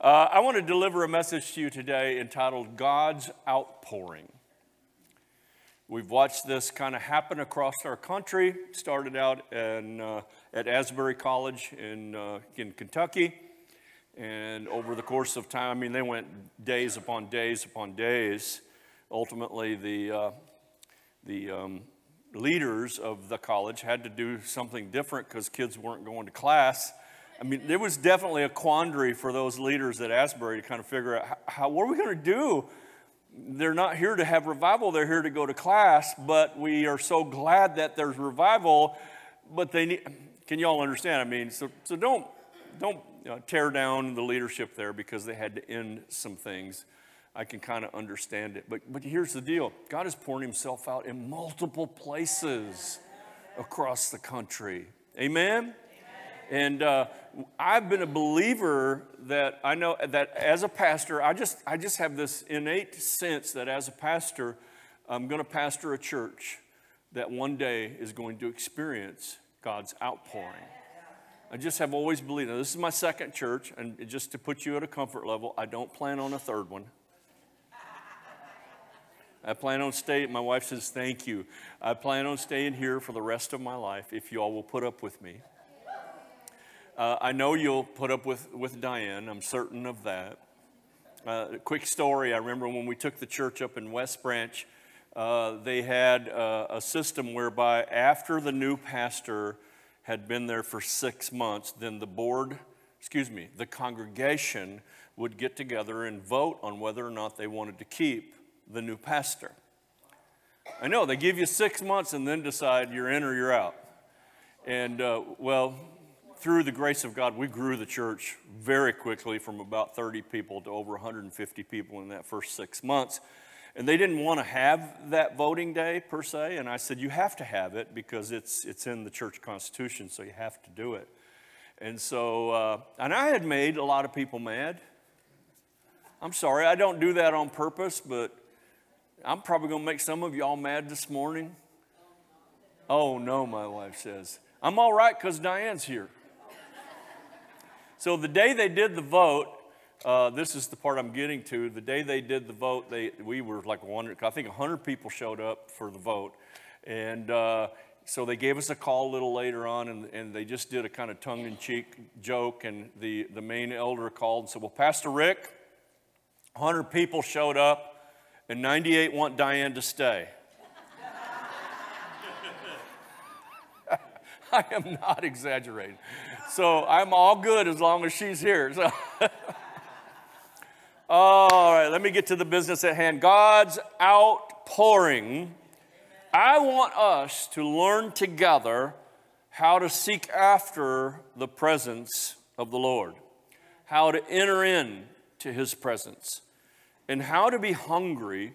Uh, I want to deliver a message to you today entitled God's Outpouring. We've watched this kind of happen across our country. Started out in, uh, at Asbury College in, uh, in Kentucky. And over the course of time, I mean, they went days upon days upon days. Ultimately, the, uh, the um, leaders of the college had to do something different because kids weren't going to class. I mean, there was definitely a quandary for those leaders at Asbury to kind of figure out how, what are we going to do? They're not here to have revival, they're here to go to class, but we are so glad that there's revival, but they need, can you all understand? I mean, so, so don't, don't you know, tear down the leadership there because they had to end some things. I can kind of understand it. But, but here's the deal God is pouring himself out in multiple places across the country. Amen? And uh, I've been a believer that I know that as a pastor, I just, I just have this innate sense that as a pastor, I'm going to pastor a church that one day is going to experience God's outpouring. I just have always believed. Now, this is my second church, and just to put you at a comfort level, I don't plan on a third one. I plan on staying. My wife says, Thank you. I plan on staying here for the rest of my life if you all will put up with me. Uh, I know you'll put up with, with Diane, I'm certain of that. Uh, quick story I remember when we took the church up in West Branch, uh, they had uh, a system whereby after the new pastor had been there for six months, then the board, excuse me, the congregation would get together and vote on whether or not they wanted to keep the new pastor. I know, they give you six months and then decide you're in or you're out. And uh, well, through the grace of God, we grew the church very quickly from about 30 people to over 150 people in that first six months. And they didn't want to have that voting day per se. And I said, You have to have it because it's, it's in the church constitution, so you have to do it. And so, uh, and I had made a lot of people mad. I'm sorry, I don't do that on purpose, but I'm probably going to make some of y'all mad this morning. Oh, no, my wife says. I'm all right because Diane's here. So the day they did the vote, uh, this is the part I'm getting to. The day they did the vote, they, we were like 100, I think 100 people showed up for the vote. And uh, so they gave us a call a little later on, and, and they just did a kind of tongue in cheek joke. And the, the main elder called and said, Well, Pastor Rick, 100 people showed up, and 98 want Diane to stay. I am not exaggerating. So I'm all good as long as she's here. So. all right, let me get to the business at hand. God's outpouring. I want us to learn together how to seek after the presence of the Lord, how to enter in to his presence, and how to be hungry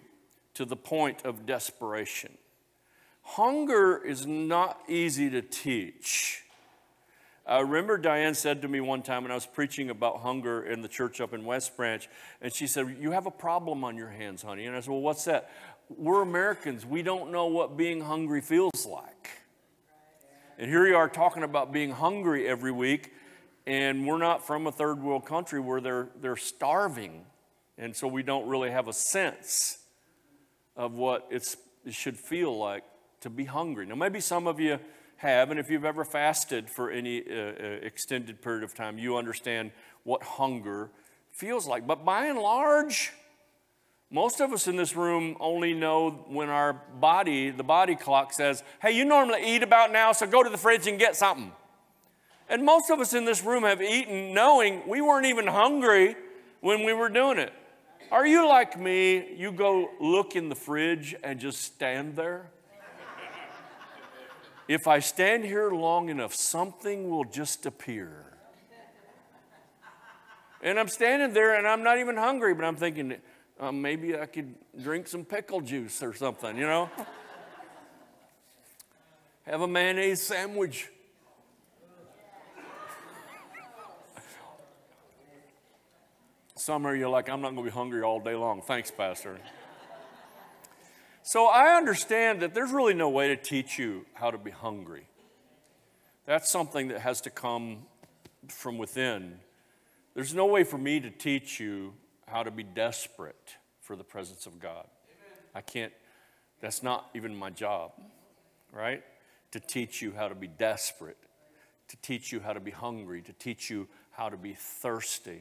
to the point of desperation. Hunger is not easy to teach. I remember Diane said to me one time when I was preaching about hunger in the church up in West Branch, and she said, You have a problem on your hands, honey. And I said, Well, what's that? We're Americans. We don't know what being hungry feels like. And here you are talking about being hungry every week, and we're not from a third world country where they're, they're starving. And so we don't really have a sense of what it should feel like to be hungry. Now, maybe some of you have, and if you've ever fasted for any uh, uh, extended period of time, you understand what hunger feels like. But by and large, most of us in this room only know when our body, the body clock says, hey, you normally eat about now, so go to the fridge and get something. And most of us in this room have eaten knowing we weren't even hungry when we were doing it. Are you like me? You go look in the fridge and just stand there? If I stand here long enough, something will just appear. And I'm standing there and I'm not even hungry, but I'm thinking, uh, maybe I could drink some pickle juice or something, you know? Have a mayonnaise sandwich. Some of you are like, I'm not going to be hungry all day long. Thanks, Pastor. So I understand that there's really no way to teach you how to be hungry. That's something that has to come from within. There's no way for me to teach you how to be desperate for the presence of God. I can't, that's not even my job, right? To teach you how to be desperate, to teach you how to be hungry, to teach you how to be thirsty.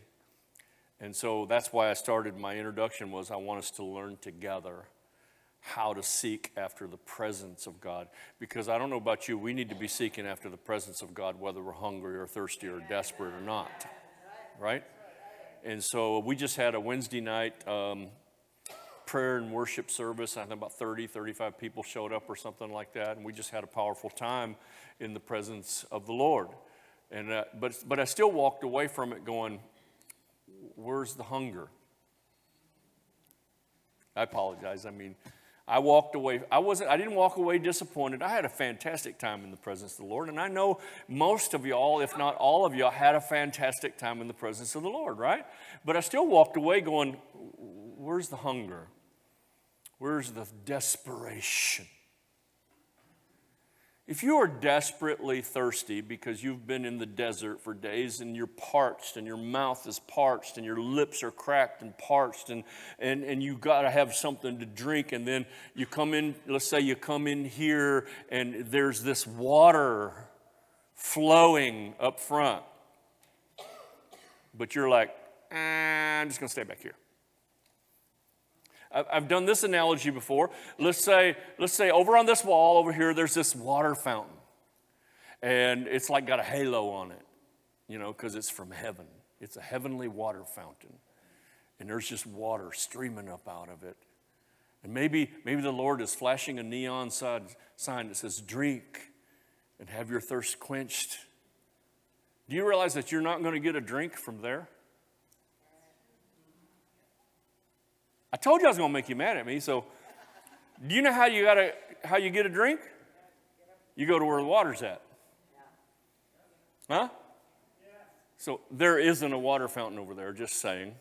And so that's why I started my introduction was I want us to learn together how to seek after the presence of God. Because I don't know about you, we need to be seeking after the presence of God whether we're hungry or thirsty or desperate or not. Right? And so we just had a Wednesday night um, prayer and worship service. I think about 30, 35 people showed up or something like that. And we just had a powerful time in the presence of the Lord. And, uh, but, but I still walked away from it going, where's the hunger? I apologize. I mean, I walked away. I wasn't. I didn't walk away disappointed. I had a fantastic time in the presence of the Lord, and I know most of y'all, if not all of y'all, had a fantastic time in the presence of the Lord, right? But I still walked away going, "Where's the hunger? Where's the desperation?" If you are desperately thirsty because you've been in the desert for days and you're parched and your mouth is parched and your lips are cracked and parched and, and, and you got to have something to drink, and then you come in, let's say you come in here and there's this water flowing up front, but you're like, eh, I'm just going to stay back here. I've done this analogy before. Let's say, let's say over on this wall over here, there's this water fountain. And it's like got a halo on it, you know, because it's from heaven. It's a heavenly water fountain. And there's just water streaming up out of it. And maybe, maybe the Lord is flashing a neon sign that says, drink and have your thirst quenched. Do you realize that you're not going to get a drink from there? I told you I was going to make you mad at me. So, do you know how you got to how you get a drink? You go to where the water's at. Huh? So there isn't a water fountain over there, just saying.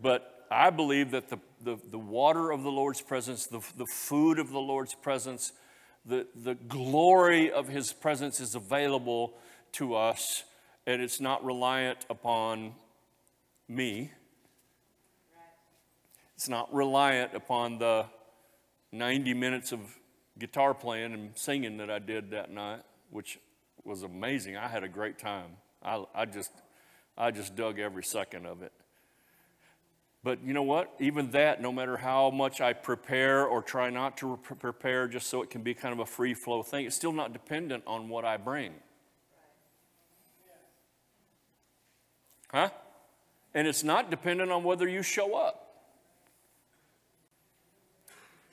But I believe that the, the, the water of the Lord's presence, the, the food of the Lord's presence, the, the glory of his presence is available to us, and it's not reliant upon me. It's not reliant upon the 90 minutes of guitar playing and singing that I did that night, which was amazing. I had a great time. I, I, just, I just dug every second of it. But you know what? Even that, no matter how much I prepare or try not to prepare just so it can be kind of a free flow thing, it's still not dependent on what I bring. Huh? And it's not dependent on whether you show up.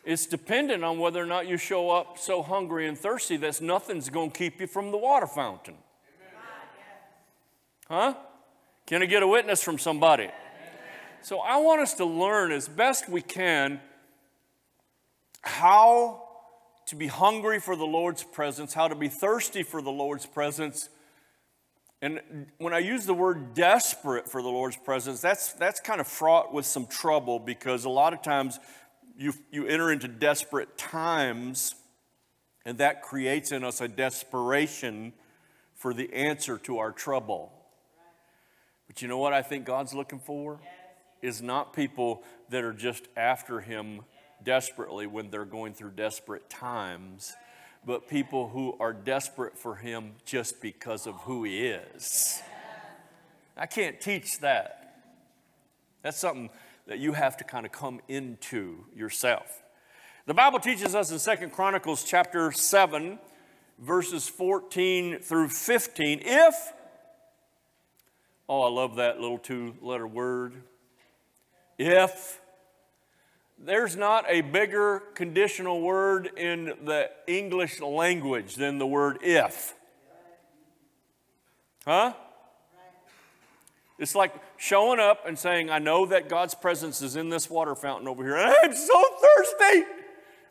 It's dependent on whether or not you show up so hungry and thirsty that nothing's going to keep you from the water fountain. Huh? Can I get a witness from somebody? So I want us to learn as best we can how to be hungry for the Lord's presence, how to be thirsty for the Lord's presence. And when I use the word desperate for the Lord's presence, that's, that's kind of fraught with some trouble because a lot of times you, you enter into desperate times, and that creates in us a desperation for the answer to our trouble. But you know what I think God's looking for? Is not people that are just after Him desperately when they're going through desperate times, but people who are desperate for Him just because of who He is. I can't teach that. That's something that you have to kind of come into yourself. The Bible teaches us in Second Chronicles chapter 7, verses 14 through 15, if, oh, I love that little two letter word, if there's not a bigger conditional word in the English language than the word if. Huh? It's like showing up and saying, I know that God's presence is in this water fountain over here, I'm so thirsty,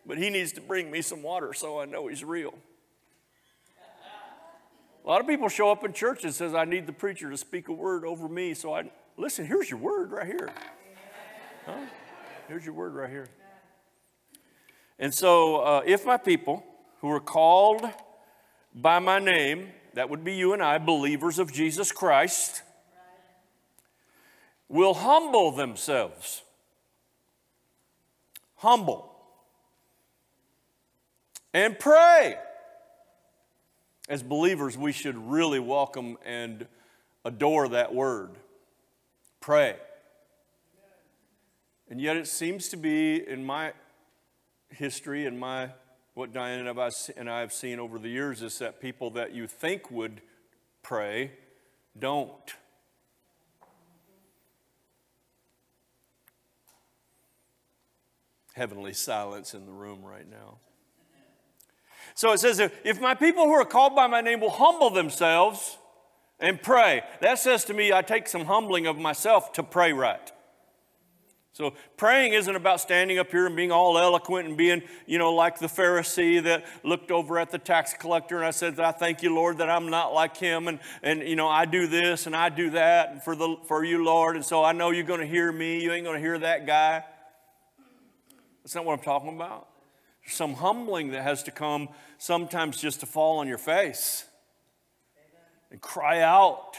but He needs to bring me some water so I know He's real. A lot of people show up in church and says, I need the preacher to speak a word over me. So I listen, here's your word right here. Huh? Here's your word right here. And so, uh, if my people who are called by my name, that would be you and I, believers of Jesus Christ, will humble themselves. Humble. And pray. As believers, we should really welcome and adore that word. Pray. And yet, it seems to be in my history and my what Diane and I have seen over the years is that people that you think would pray don't. Heavenly silence in the room right now. So it says, if my people who are called by my name will humble themselves and pray, that says to me, I take some humbling of myself to pray right. So praying isn't about standing up here and being all eloquent and being, you know, like the Pharisee that looked over at the tax collector and I said, I thank you, Lord, that I'm not like him and, and you know, I do this and I do that and for, the, for you, Lord, and so I know you're going to hear me. You ain't going to hear that guy. That's not what I'm talking about. There's some humbling that has to come sometimes just to fall on your face and cry out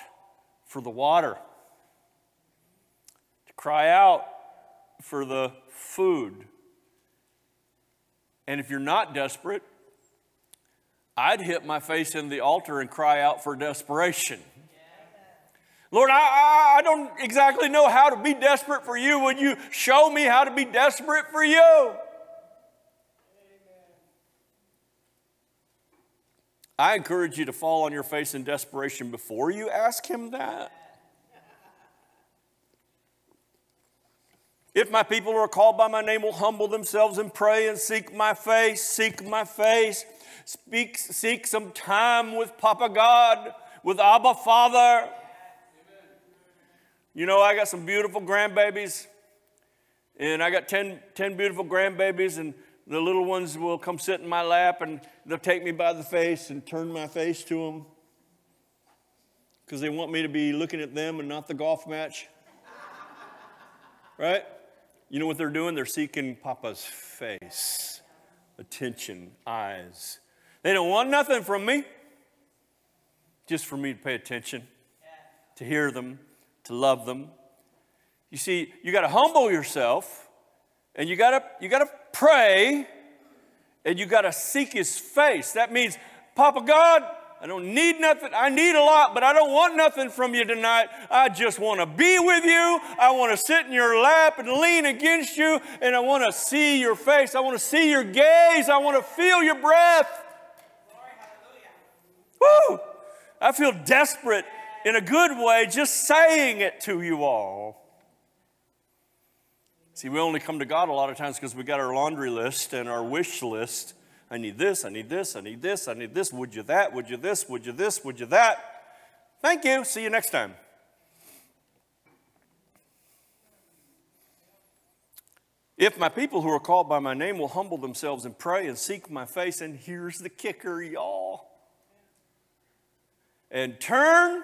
for the water, to cry out for the food. And if you're not desperate, I'd hit my face in the altar and cry out for desperation. Lord, I, don't exactly know how to be desperate for you. Would you show me how to be desperate for you? I encourage you to fall on your face in desperation before you ask Him that. If my people who are called by my name will humble themselves and pray and seek my face, seek my face, speak, seek some time with Papa God, with Abba Father. You know, I got some beautiful grandbabies, and I got 10, 10 beautiful grandbabies, and the little ones will come sit in my lap and they'll take me by the face and turn my face to them because they want me to be looking at them and not the golf match. right? You know what they're doing? They're seeking Papa's face, attention, eyes. They don't want nothing from me, just for me to pay attention, to hear them, to love them. You see, you got to humble yourself and you got to you got to pray and you got to seek his face. That means, Papa God, I don't need nothing. I need a lot, but I don't want nothing from you tonight. I just want to be with you. I want to sit in your lap and lean against you, and I want to see your face. I want to see your gaze. I want to feel your breath. Woo! I feel desperate in a good way just saying it to you all. See, we only come to God a lot of times because we got our laundry list and our wish list I need this, I need this, I need this, I need this. Would you that? Would you this? Would you this? Would you that? Thank you. See you next time. If my people who are called by my name will humble themselves and pray and seek my face, and here's the kicker, y'all, and turn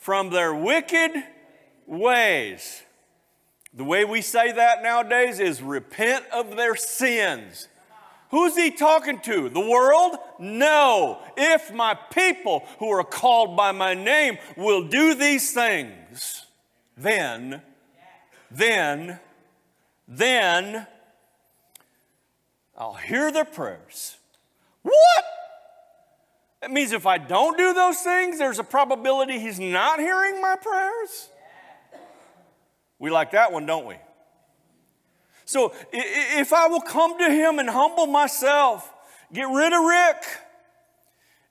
from their wicked ways. The way we say that nowadays is repent of their sins. Who's he talking to? The world? No. If my people who are called by my name will do these things, then, then, then I'll hear their prayers. What? That means if I don't do those things, there's a probability he's not hearing my prayers? We like that one, don't we? So if I will come to him and humble myself, get rid of Rick,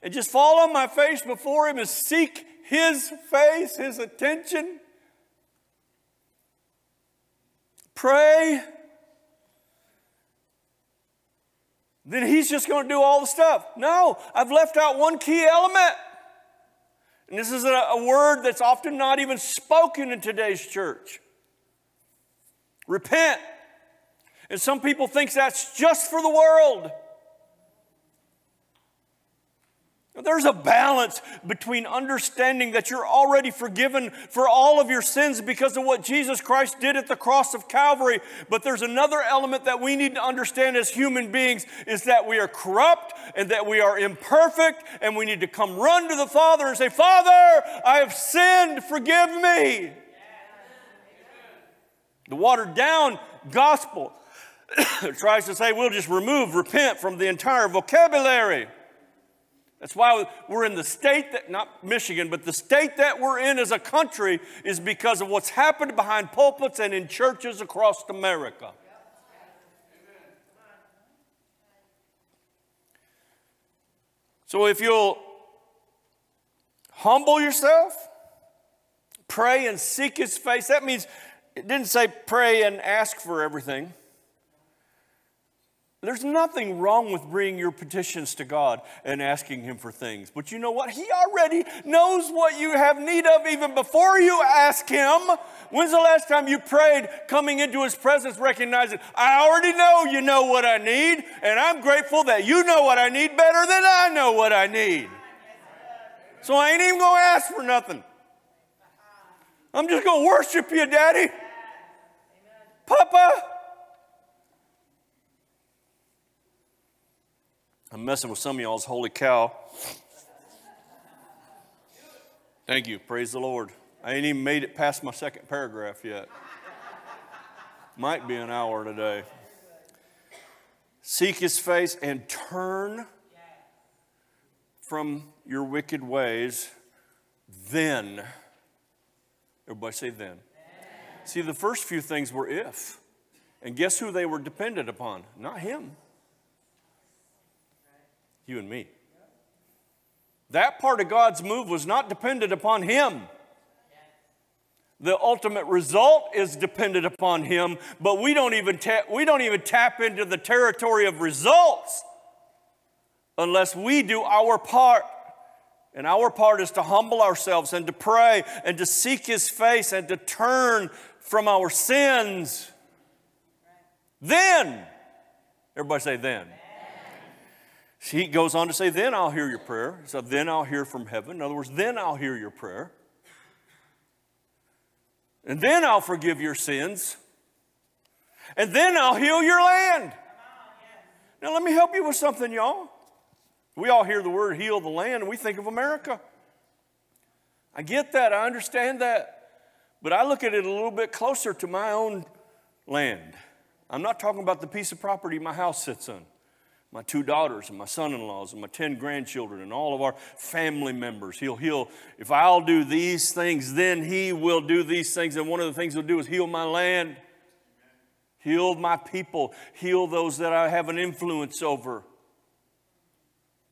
and just fall on my face before him and seek his face, his attention, pray, then he's just going to do all the stuff. No, I've left out one key element. And this is a, a word that's often not even spoken in today's church. Repent. And some people think that's just for the world. There's a balance between understanding that you're already forgiven for all of your sins because of what Jesus Christ did at the cross of Calvary. But there's another element that we need to understand as human beings is that we are corrupt and that we are imperfect and we need to come run to the Father and say, Father, I have sinned, forgive me. The watered down gospel tries to say we'll just remove repent from the entire vocabulary. That's why we're in the state that, not Michigan, but the state that we're in as a country is because of what's happened behind pulpits and in churches across America. So if you'll humble yourself, pray and seek his face, that means it didn't say pray and ask for everything. There's nothing wrong with bringing your petitions to God and asking Him for things. But you know what? He already knows what you have need of even before you ask Him. When's the last time you prayed coming into His presence, recognizing, I already know you know what I need, and I'm grateful that you know what I need better than I know what I need. So I ain't even going to ask for nothing. I'm just going to worship you, Daddy. Papa. I'm messing with some of y'all's holy cow. Thank you. Praise the Lord. I ain't even made it past my second paragraph yet. Might be an hour today. Seek his face and turn from your wicked ways. Then, everybody say then. See, the first few things were if. And guess who they were dependent upon? Not him you and me. That part of God's move was not dependent upon Him. The ultimate result is dependent upon Him, but we don't even, ta- we don't even tap into the territory of results unless we do our part. And our part is to humble ourselves and to pray and to seek His face and to turn from our sins. Then, everybody say, then. He goes on to say, Then I'll hear your prayer. So then I'll hear from heaven. In other words, then I'll hear your prayer. And then I'll forgive your sins. And then I'll heal your land. Now, let me help you with something, y'all. We all hear the word heal the land and we think of America. I get that, I understand that. But I look at it a little bit closer to my own land. I'm not talking about the piece of property my house sits on my two daughters and my son in laws and my 10 grandchildren and all of our family members. He'll heal. If I'll do these things, then He will do these things. And one of the things He'll do is heal my land, heal my people, heal those that I have an influence over.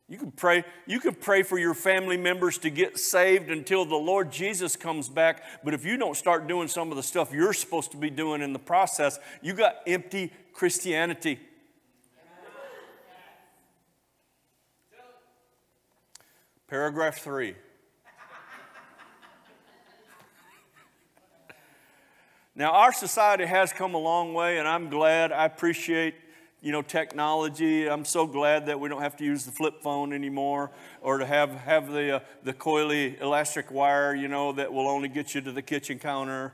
You can pray, you can pray for your family members to get saved until the Lord Jesus comes back. But if you don't start doing some of the stuff you're supposed to be doing in the process, you got empty Christianity. Paragraph three. now, our society has come a long way, and I'm glad. I appreciate you know, technology. I'm so glad that we don't have to use the flip phone anymore or to have, have the, uh, the coily elastic wire, you know, that will only get you to the kitchen counter,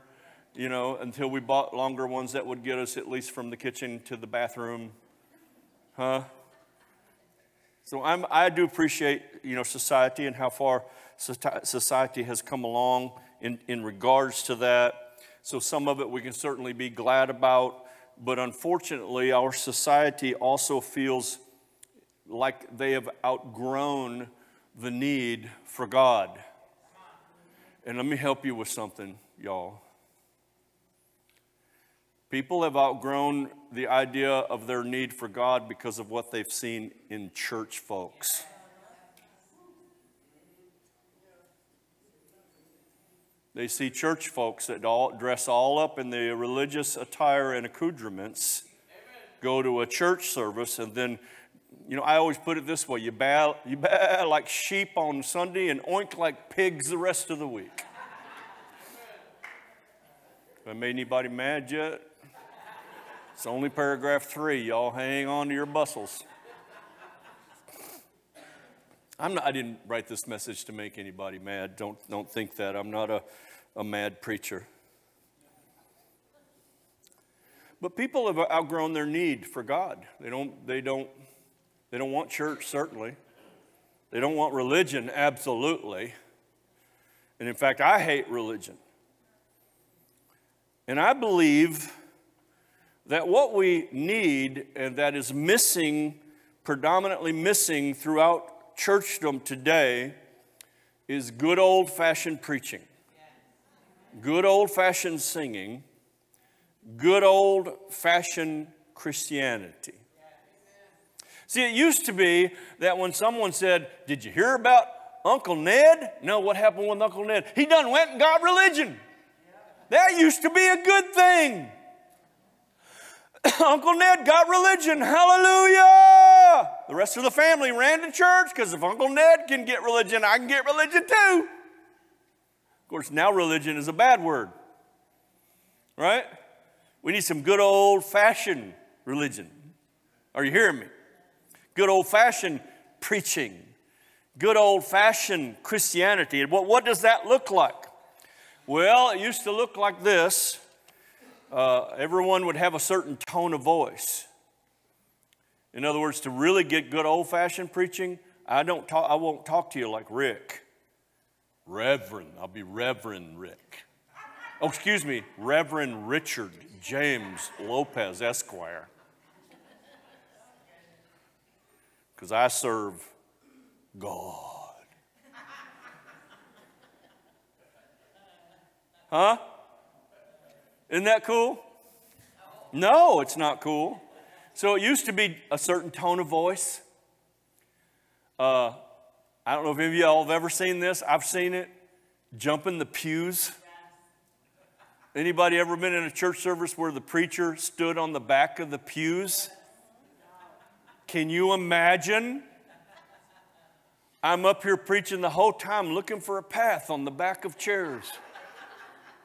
you know, until we bought longer ones that would get us at least from the kitchen to the bathroom. Huh? So I'm, I do appreciate, you know, society and how far society has come along in, in regards to that. So some of it we can certainly be glad about, but unfortunately, our society also feels like they have outgrown the need for God. And let me help you with something, y'all. People have outgrown the idea of their need for God because of what they've seen in church folks. They see church folks that all dress all up in the religious attire and accoutrements, go to a church service, and then, you know, I always put it this way you bail, you bail like sheep on Sunday and oink like pigs the rest of the week. Have I made anybody mad yet? It's only paragraph three. Y'all hang on to your bustles. I'm not, I didn't write this message to make anybody mad. Don't, don't think that. I'm not a, a mad preacher. But people have outgrown their need for God. They don't, they don't, they don't want church, certainly. They don't want religion, absolutely. And in fact, I hate religion. And I believe that what we need and that is missing, predominantly missing throughout churchdom today, is good old fashioned preaching, good old fashioned singing, good old fashioned Christianity. See, it used to be that when someone said, Did you hear about Uncle Ned? No, what happened with Uncle Ned? He done went and got religion. That used to be a good thing. Uncle Ned got religion. Hallelujah. The rest of the family ran to church because if Uncle Ned can get religion, I can get religion too. Of course, now religion is a bad word, right? We need some good old fashioned religion. Are you hearing me? Good old fashioned preaching, good old fashioned Christianity. What, what does that look like? Well, it used to look like this. Uh, everyone would have a certain tone of voice. In other words, to really get good old fashioned preaching, I, don't talk, I won't talk to you like Rick. Reverend, I'll be Reverend Rick. Oh, excuse me, Reverend Richard James Lopez, Esquire. Because I serve God. Huh? Isn't that cool? No, it's not cool. So it used to be a certain tone of voice. Uh, I don't know if any of y'all have ever seen this. I've seen it. Jumping the pews. Anybody ever been in a church service where the preacher stood on the back of the pews? Can you imagine? I'm up here preaching the whole time looking for a path on the back of chairs.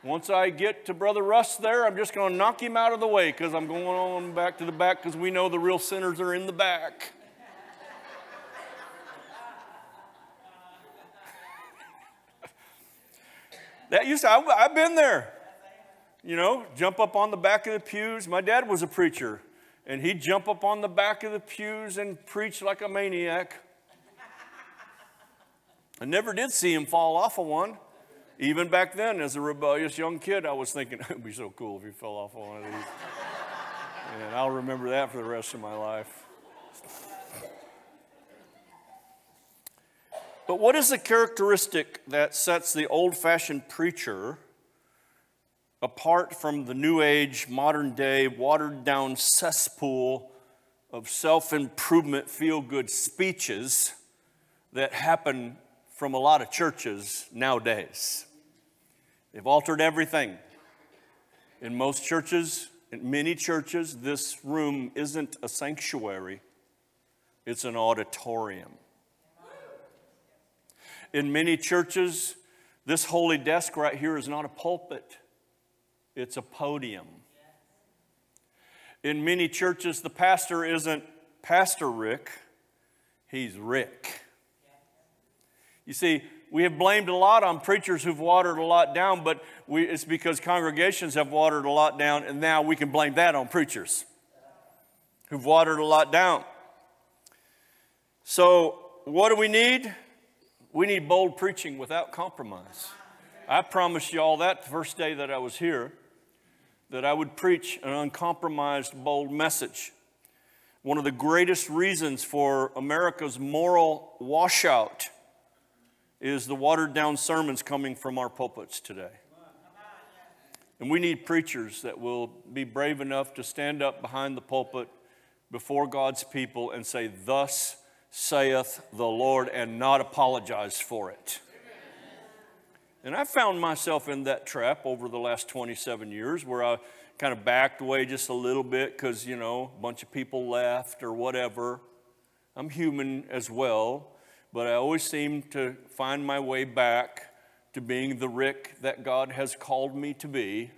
Once I get to Brother Russ there, I'm just going to knock him out of the way because I'm going on back to the back because we know the real sinners are in the back. that used to, I, I've been there. You know, jump up on the back of the pews. My dad was a preacher, and he'd jump up on the back of the pews and preach like a maniac. I never did see him fall off of one. Even back then, as a rebellious young kid, I was thinking it would be so cool if he fell off one of these. and I'll remember that for the rest of my life. But what is the characteristic that sets the old fashioned preacher apart from the new age, modern day, watered down cesspool of self improvement, feel good speeches that happen from a lot of churches nowadays? They've altered everything. In most churches, in many churches, this room isn't a sanctuary, it's an auditorium. In many churches, this holy desk right here is not a pulpit, it's a podium. In many churches, the pastor isn't Pastor Rick, he's Rick. You see, we have blamed a lot on preachers who've watered a lot down, but we, it's because congregations have watered a lot down, and now we can blame that on preachers who've watered a lot down. So, what do we need? We need bold preaching without compromise. I promised you all that the first day that I was here that I would preach an uncompromised, bold message. One of the greatest reasons for America's moral washout is the watered down sermons coming from our pulpits today. And we need preachers that will be brave enough to stand up behind the pulpit before God's people and say, Thus saith the Lord, and not apologize for it. And I found myself in that trap over the last 27 years where I kind of backed away just a little bit because, you know, a bunch of people left or whatever. I'm human as well but I always seem to find my way back to being the Rick that God has called me to be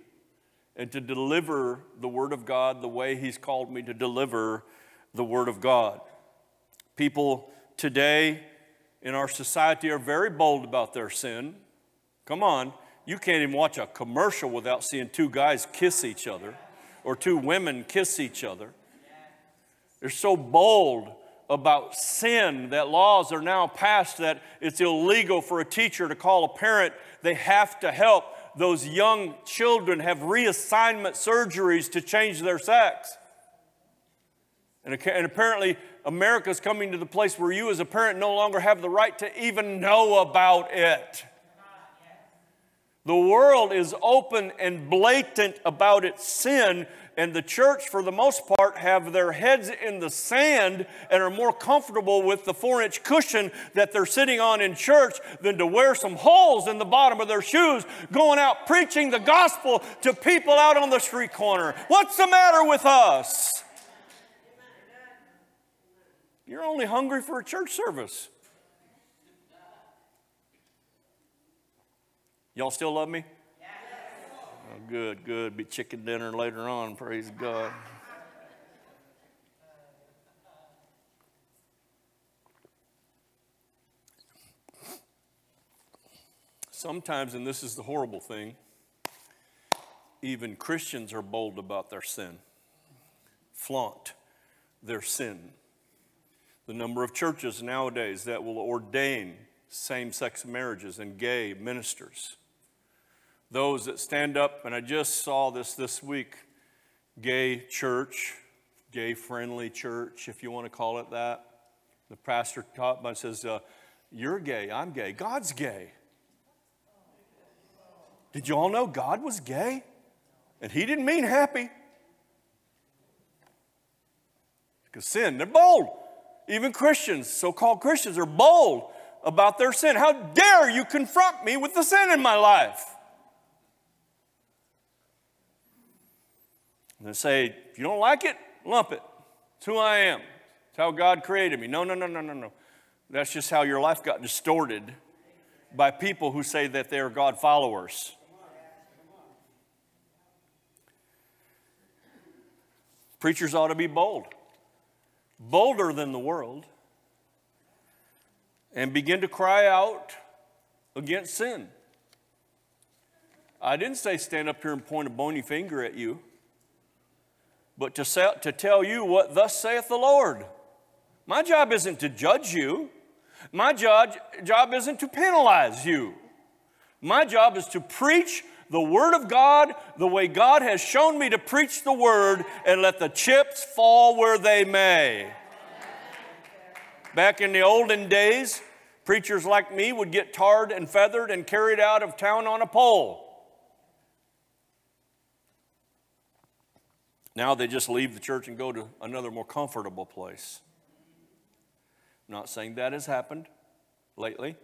and to deliver the Word of God the way He's called me to deliver the Word of God. People today in our society are very bold about their sin. Come on, you can't even watch a commercial without seeing two guys kiss each other or two women kiss each other. They're so bold about sin that laws are now passed that it's illegal for a teacher to call a parent. They have to help those young children have reassignment surgeries to change their sex. And, and apparently, America's coming to the place where you, as a parent, no longer have the right to even know about it. The world is open and blatant about its sin, and the church, for the most part, have their heads in the sand and are more comfortable with the four inch cushion that they're sitting on in church than to wear some holes in the bottom of their shoes going out preaching the gospel to people out on the street corner. What's the matter with us? You're only hungry for a church service. Y'all still love me? Oh, good, good. Be chicken dinner later on, praise God. Sometimes, and this is the horrible thing, even Christians are bold about their sin, flaunt their sin. The number of churches nowadays that will ordain same sex marriages and gay ministers those that stand up, and I just saw this this week gay church, gay friendly church, if you want to call it that. The pastor taught me, says, uh, You're gay, I'm gay, God's gay. Did you all know God was gay? And He didn't mean happy. Because sin, they're bold. Even Christians, so called Christians, are bold about their sin. How dare you confront me with the sin in my life? And they say, if you don't like it, lump it. It's who I am. It's how God created me. No, no, no, no, no, no. That's just how your life got distorted by people who say that they are God followers. Preachers ought to be bold, bolder than the world, and begin to cry out against sin. I didn't say stand up here and point a bony finger at you but to, to tell you what thus saith the Lord. My job isn't to judge you. My job, job isn't to penalize you. My job is to preach the Word of God the way God has shown me to preach the Word and let the chips fall where they may. Back in the olden days, preachers like me would get tarred and feathered and carried out of town on a pole. Now they just leave the church and go to another more comfortable place. I'm not saying that has happened lately.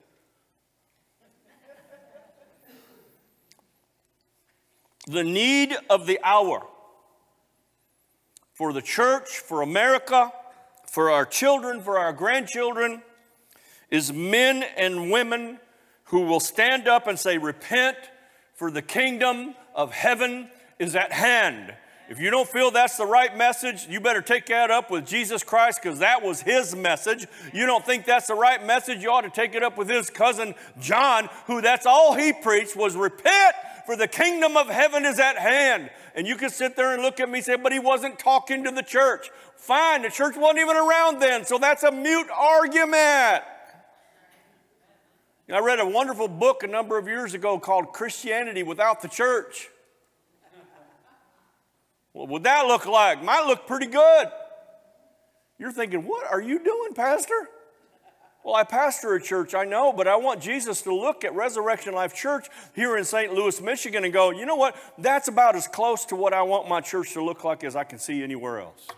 the need of the hour for the church, for America, for our children, for our grandchildren, is men and women who will stand up and say, Repent, for the kingdom of heaven is at hand. If you don't feel that's the right message, you better take that up with Jesus Christ because that was his message. You don't think that's the right message, you ought to take it up with his cousin John, who that's all he preached was repent, for the kingdom of heaven is at hand. And you can sit there and look at me and say, but he wasn't talking to the church. Fine, the church wasn't even around then, so that's a mute argument. I read a wonderful book a number of years ago called Christianity Without the Church. What would that look like? Might look pretty good. You're thinking, what are you doing, Pastor? Well, I pastor a church, I know, but I want Jesus to look at Resurrection Life Church here in St. Louis, Michigan, and go, you know what? That's about as close to what I want my church to look like as I can see anywhere else.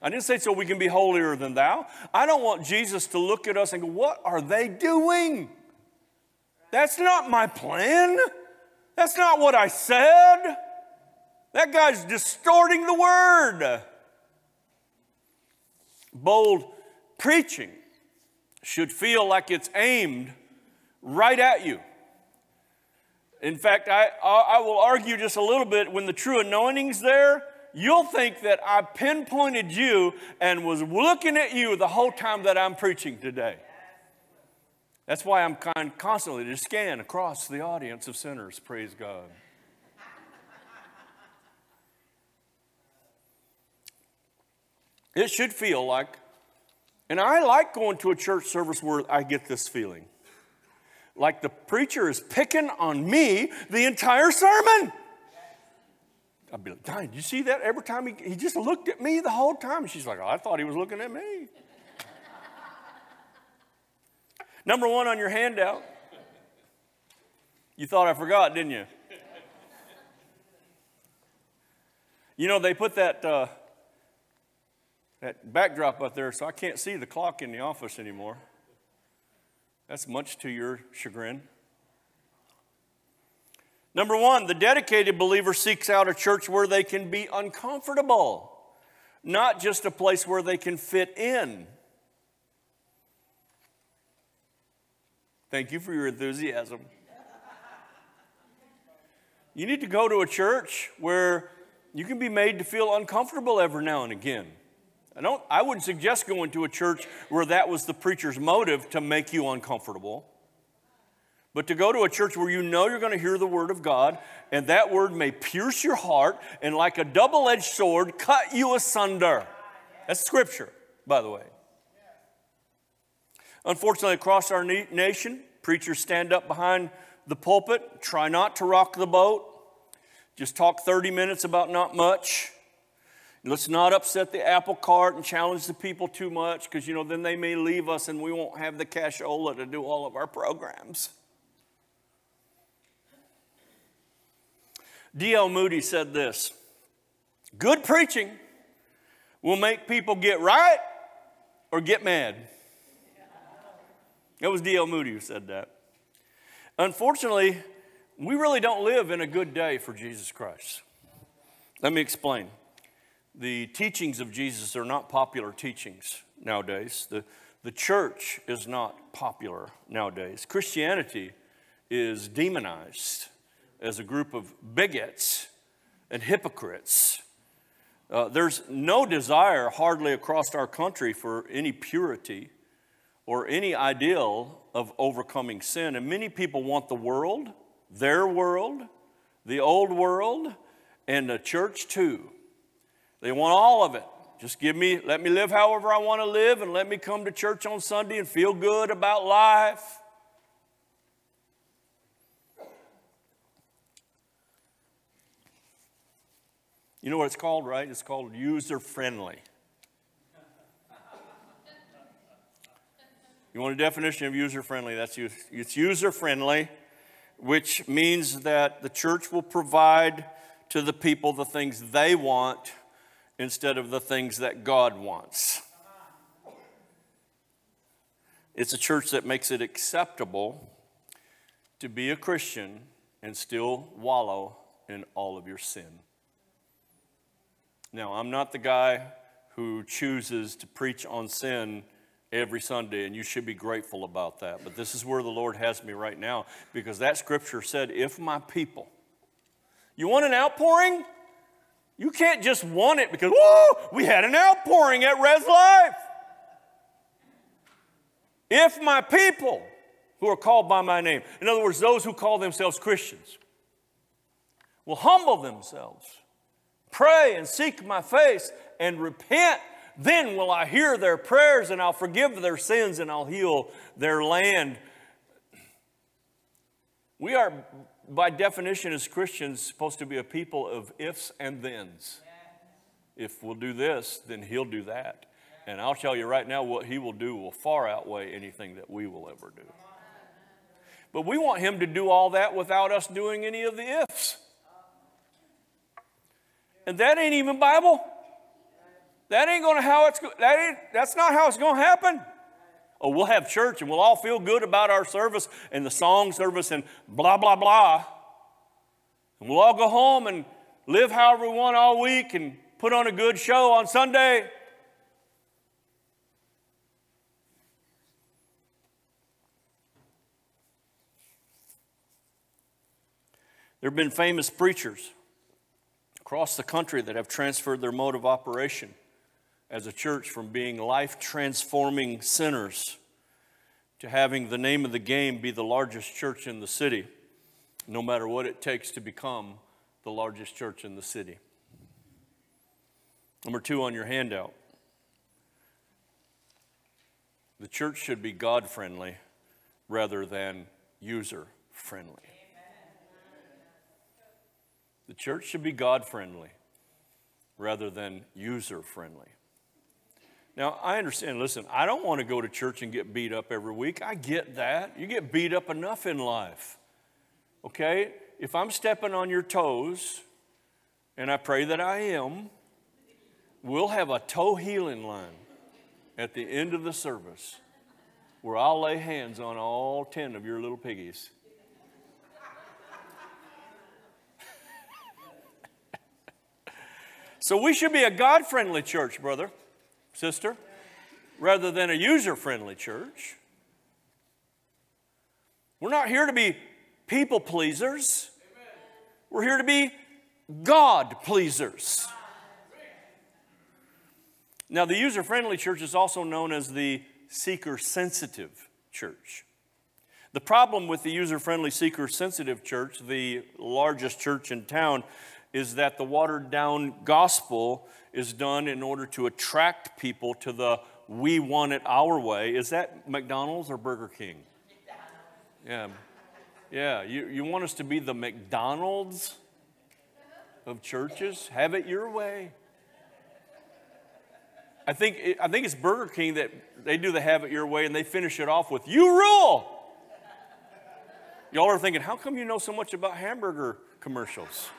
I didn't say so we can be holier than thou. I don't want Jesus to look at us and go, what are they doing? That's not my plan. That's not what I said. That guy's distorting the word. Bold preaching should feel like it's aimed right at you. In fact, I, I will argue just a little bit when the true anointing's there, you'll think that I pinpointed you and was looking at you the whole time that I'm preaching today. That's why I'm kind constantly to scan across the audience of sinners. Praise God. It should feel like, and I like going to a church service where I get this feeling like the preacher is picking on me the entire sermon. I'd be like, Diane, you see that? Every time he, he just looked at me the whole time. She's like, oh, I thought he was looking at me. Number one on your handout. You thought I forgot, didn't you? You know, they put that, uh, that backdrop up there, so I can't see the clock in the office anymore. That's much to your chagrin. Number one, the dedicated believer seeks out a church where they can be uncomfortable, not just a place where they can fit in. Thank you for your enthusiasm. You need to go to a church where you can be made to feel uncomfortable every now and again. I, don't, I wouldn't suggest going to a church where that was the preacher's motive to make you uncomfortable. But to go to a church where you know you're going to hear the word of God, and that word may pierce your heart and, like a double edged sword, cut you asunder. That's scripture, by the way. Unfortunately, across our nation, preachers stand up behind the pulpit, try not to rock the boat, just talk 30 minutes about not much. Let's not upset the apple cart and challenge the people too much because, you know, then they may leave us and we won't have the cashola to do all of our programs. D.L. Moody said this Good preaching will make people get right or get mad. It was D.L. Moody who said that. Unfortunately, we really don't live in a good day for Jesus Christ. Let me explain the teachings of Jesus are not popular teachings nowadays. The, the church is not popular nowadays. Christianity is demonized as a group of bigots and hypocrites. Uh, there's no desire, hardly across our country, for any purity or any ideal of overcoming sin. And many people want the world, their world, the old world, and the church too they want all of it. Just give me, let me live however I want to live and let me come to church on Sunday and feel good about life. You know what it's called, right? It's called user friendly. You want a definition of user friendly? That's it's user friendly, which means that the church will provide to the people the things they want instead of the things that God wants. It's a church that makes it acceptable to be a Christian and still wallow in all of your sin. Now, I'm not the guy who chooses to preach on sin every Sunday, and you should be grateful about that. But this is where the Lord has me right now because that scripture said, If my people, you want an outpouring? You can't just want it because, whoa, we had an outpouring at Res Life. If my people who are called by my name, in other words, those who call themselves Christians, will humble themselves, pray and seek my face, and repent, then will I hear their prayers and I'll forgive their sins and I'll heal their land. We are by definition, as Christians, supposed to be a people of ifs and thens. If we'll do this, then He'll do that. And I'll tell you right now, what He will do will far outweigh anything that we will ever do. But we want Him to do all that without us doing any of the ifs. And that ain't even Bible. That ain't to how it's that ain't that's not how it's to happen. We'll have church and we'll all feel good about our service and the song service and blah, blah, blah. And we'll all go home and live however we want all week and put on a good show on Sunday. There have been famous preachers across the country that have transferred their mode of operation as a church from being life transforming sinners to having the name of the game be the largest church in the city, no matter what it takes to become the largest church in the city. Number two on your handout the church should be God friendly rather than user friendly. The church should be God friendly rather than user friendly. Now, I understand, listen, I don't want to go to church and get beat up every week. I get that. You get beat up enough in life. Okay? If I'm stepping on your toes, and I pray that I am, we'll have a toe healing line at the end of the service where I'll lay hands on all 10 of your little piggies. so we should be a God friendly church, brother, sister, rather than a user friendly church. We're not here to be people pleasers, we're here to be God pleasers. Now, the user friendly church is also known as the seeker sensitive church. The problem with the user friendly, seeker sensitive church, the largest church in town, is that the watered down gospel is done in order to attract people to the we want it our way. Is that McDonald's or Burger King? Yeah. Yeah. You, you want us to be the McDonald's of churches? Have it your way. I think, I think it's Burger King that they do the have it your way and they finish it off with, you rule. Y'all are thinking, how come you know so much about hamburger commercials?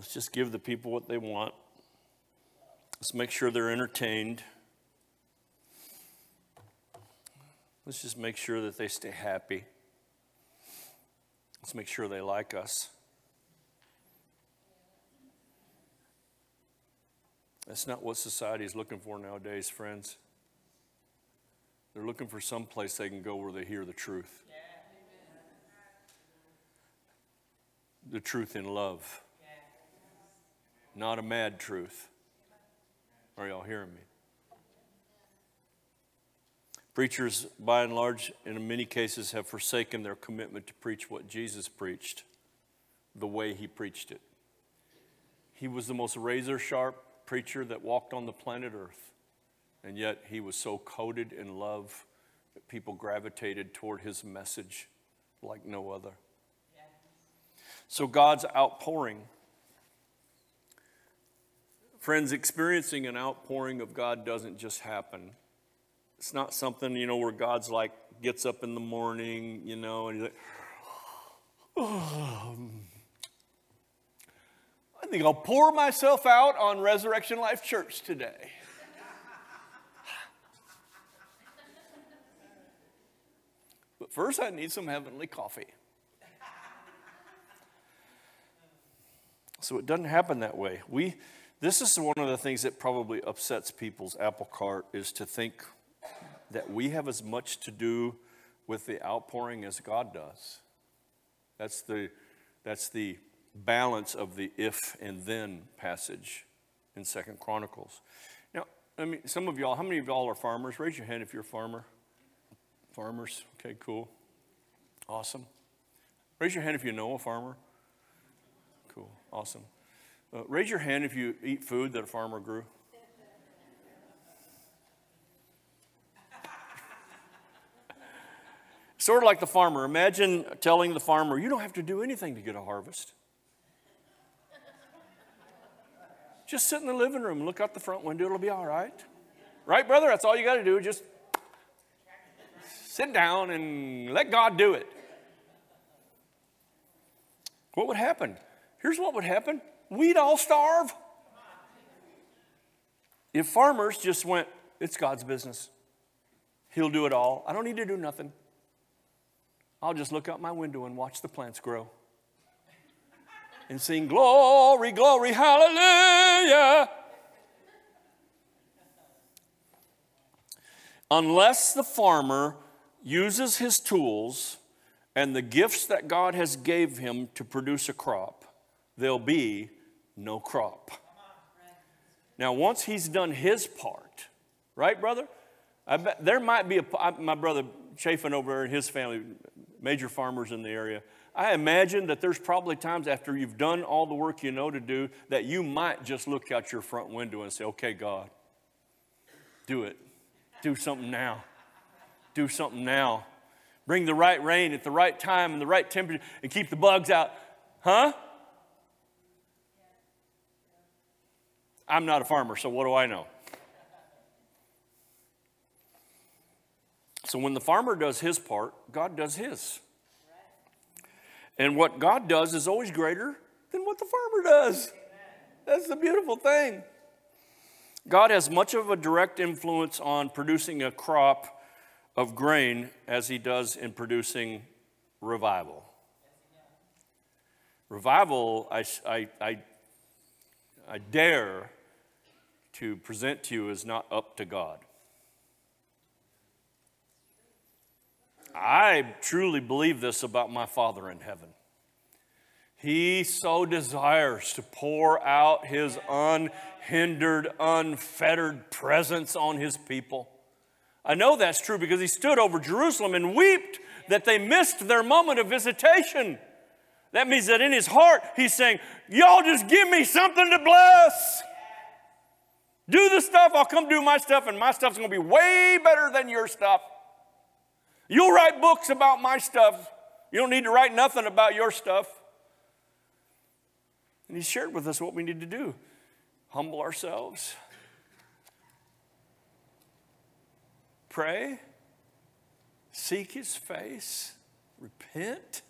Let's just give the people what they want. Let's make sure they're entertained. Let's just make sure that they stay happy. Let's make sure they like us. That's not what society is looking for nowadays, friends. They're looking for some place they can go where they hear the truth. The truth in love, not a mad truth. Are y'all hearing me? Preachers, by and large, in many cases, have forsaken their commitment to preach what Jesus preached the way he preached it. He was the most razor sharp preacher that walked on the planet Earth, and yet he was so coated in love that people gravitated toward his message like no other. So God's outpouring Friends, experiencing an outpouring of God doesn't just happen. It's not something, you know, where God's like gets up in the morning, you know, and he's like, oh, I think I'll pour myself out on Resurrection Life Church today. but first, I need some heavenly coffee. So it doesn't happen that way. We, this is one of the things that probably upsets people's apple cart is to think that we have as much to do with the outpouring as God does. That's the, that's the balance of the if and then passage in Second Chronicles. Now, I mean, some of y'all, how many of y'all are farmers? Raise your hand if you're a farmer. Farmers, okay, cool. Awesome. Raise your hand if you know a farmer. Cool, awesome. Uh, raise your hand if you eat food that a farmer grew. sort of like the farmer. Imagine telling the farmer, you don't have to do anything to get a harvest. Just sit in the living room, look out the front window, it'll be all right. Right, brother? That's all you got to do. Just sit down and let God do it. What would happen? Here's what would happen we'd all starve. If farmers just went, it's God's business, He'll do it all. I don't need to do nothing. I'll just look out my window and watch the plants grow and sing, Glory, glory, hallelujah. Unless the farmer uses his tools and the gifts that God has gave him to produce a crop, there'll be no crop. Now, once he's done his part, right, brother? I there might be a, my brother Chafin over there and his family, major farmers in the area. I imagine that there's probably times after you've done all the work you know to do that you might just look out your front window and say, okay, God, do it. Do something now. Do something now. Bring the right rain at the right time and the right temperature and keep the bugs out. Huh? I'm not a farmer, so what do I know? So when the farmer does his part, God does his. And what God does is always greater than what the farmer does. That's the beautiful thing. God has much of a direct influence on producing a crop of grain as he does in producing revival. Revival, I, I, I, I dare to present to you, is not up to God. I truly believe this about my Father in heaven. He so desires to pour out his unhindered, unfettered presence on his people. I know that's true because he stood over Jerusalem and wept that they missed their moment of visitation. That means that in his heart, he's saying, Y'all just give me something to bless. Stuff, I'll come do my stuff, and my stuff's gonna be way better than your stuff. You'll write books about my stuff. You don't need to write nothing about your stuff. And he shared with us what we need to do humble ourselves, pray, seek his face, repent.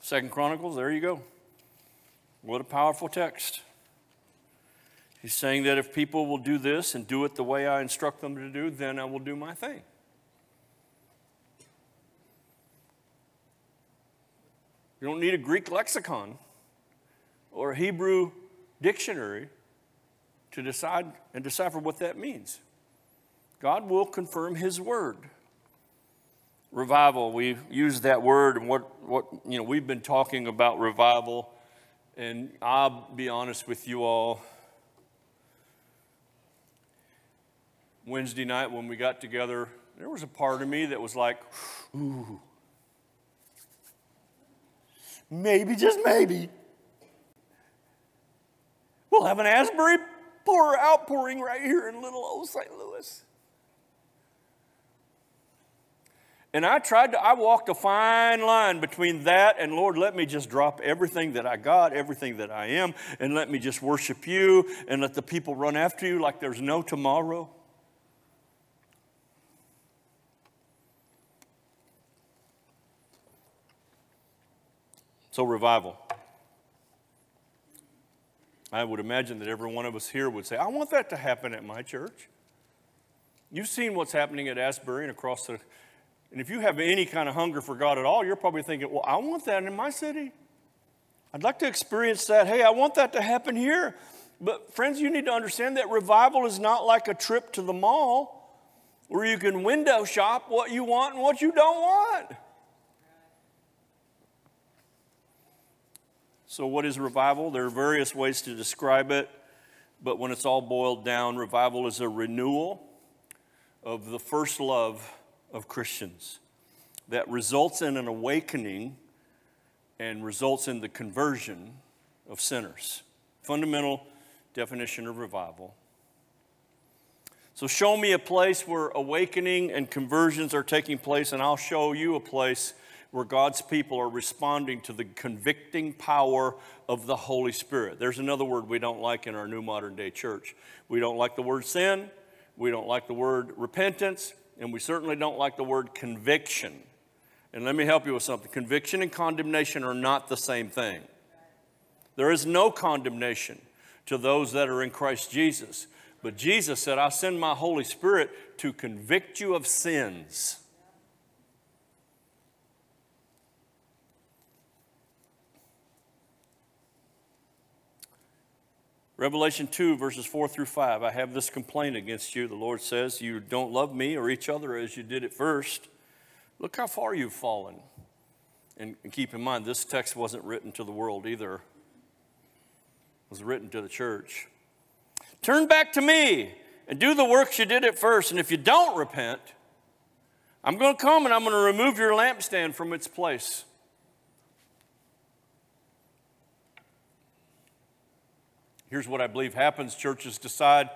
Second Chronicles, there you go. What a powerful text. He's saying that if people will do this and do it the way I instruct them to do, then I will do my thing. You don't need a Greek lexicon or a Hebrew dictionary to decide and decipher what that means. God will confirm His word. Revival, we use that word, and what, what you know, we've been talking about revival, and I'll be honest with you all Wednesday night when we got together, there was a part of me that was like, ooh, maybe, just maybe, we'll have an Asbury pour outpouring right here in little old St. Louis. And I tried to, I walked a fine line between that and Lord, let me just drop everything that I got, everything that I am, and let me just worship you and let the people run after you like there's no tomorrow. So, revival. I would imagine that every one of us here would say, I want that to happen at my church. You've seen what's happening at Asbury and across the, and if you have any kind of hunger for God at all, you're probably thinking, well, I want that in my city. I'd like to experience that. Hey, I want that to happen here. But, friends, you need to understand that revival is not like a trip to the mall where you can window shop what you want and what you don't want. So, what is revival? There are various ways to describe it, but when it's all boiled down, revival is a renewal of the first love of Christians that results in an awakening and results in the conversion of sinners. Fundamental definition of revival. So, show me a place where awakening and conversions are taking place, and I'll show you a place where God's people are responding to the convicting power of the Holy Spirit. There's another word we don't like in our new modern day church. We don't like the word sin, we don't like the word repentance, and we certainly don't like the word conviction. And let me help you with something conviction and condemnation are not the same thing. There is no condemnation to those that are in Christ Jesus. But Jesus said, I send my Holy Spirit to convict you of sins. Revelation 2, verses 4 through 5. I have this complaint against you. The Lord says, You don't love me or each other as you did at first. Look how far you've fallen. And, and keep in mind, this text wasn't written to the world either, it was written to the church. Turn back to me and do the works you did at first. And if you don't repent, I'm going to come and I'm going to remove your lampstand from its place. Here's what I believe happens churches decide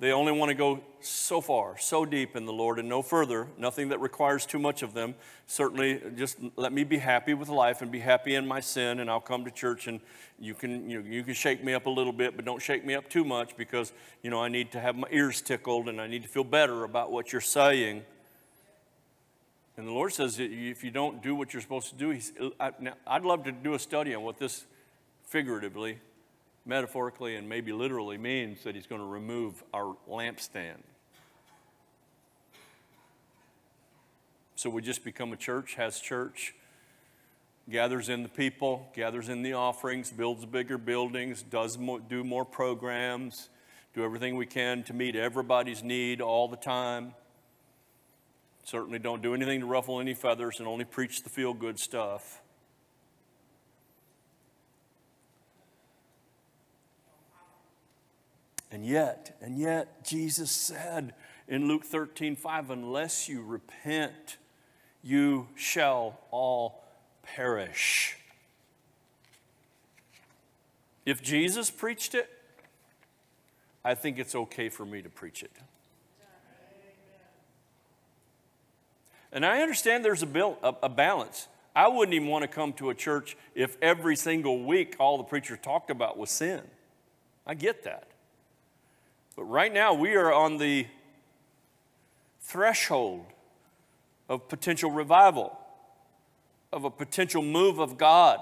they only want to go so far, so deep in the Lord and no further, nothing that requires too much of them. Certainly, just let me be happy with life and be happy in my sin, and I'll come to church and you can, you, know, you can shake me up a little bit, but don't shake me up too much because, you know, I need to have my ears tickled and I need to feel better about what you're saying. And the Lord says if you don't do what you're supposed to do, I, now, I'd love to do a study on what this figuratively metaphorically and maybe literally means that he's going to remove our lampstand. So we just become a church, has church, gathers in the people, gathers in the offerings, builds bigger buildings, does more, do more programs, do everything we can to meet everybody's need all the time. Certainly don't do anything to ruffle any feathers and only preach the feel good stuff. And yet, and yet, Jesus said in Luke 13, 5, unless you repent, you shall all perish. If Jesus preached it, I think it's okay for me to preach it. And I understand there's a, bill, a, a, balance. I wouldn't even want to come to a church if every single week all the preacher talked about was sin. I get that. But right now, we are on the threshold of potential revival, of a potential move of God.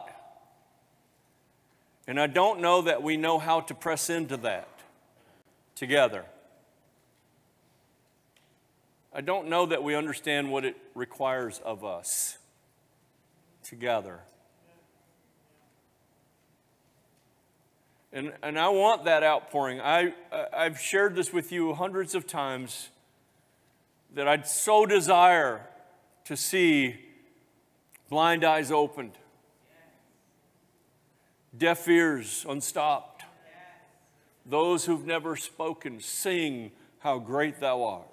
And I don't know that we know how to press into that together. I don't know that we understand what it requires of us together. And, and I want that outpouring. I, I've shared this with you hundreds of times that I'd so desire to see blind eyes opened, deaf ears unstopped, those who've never spoken sing how great thou art,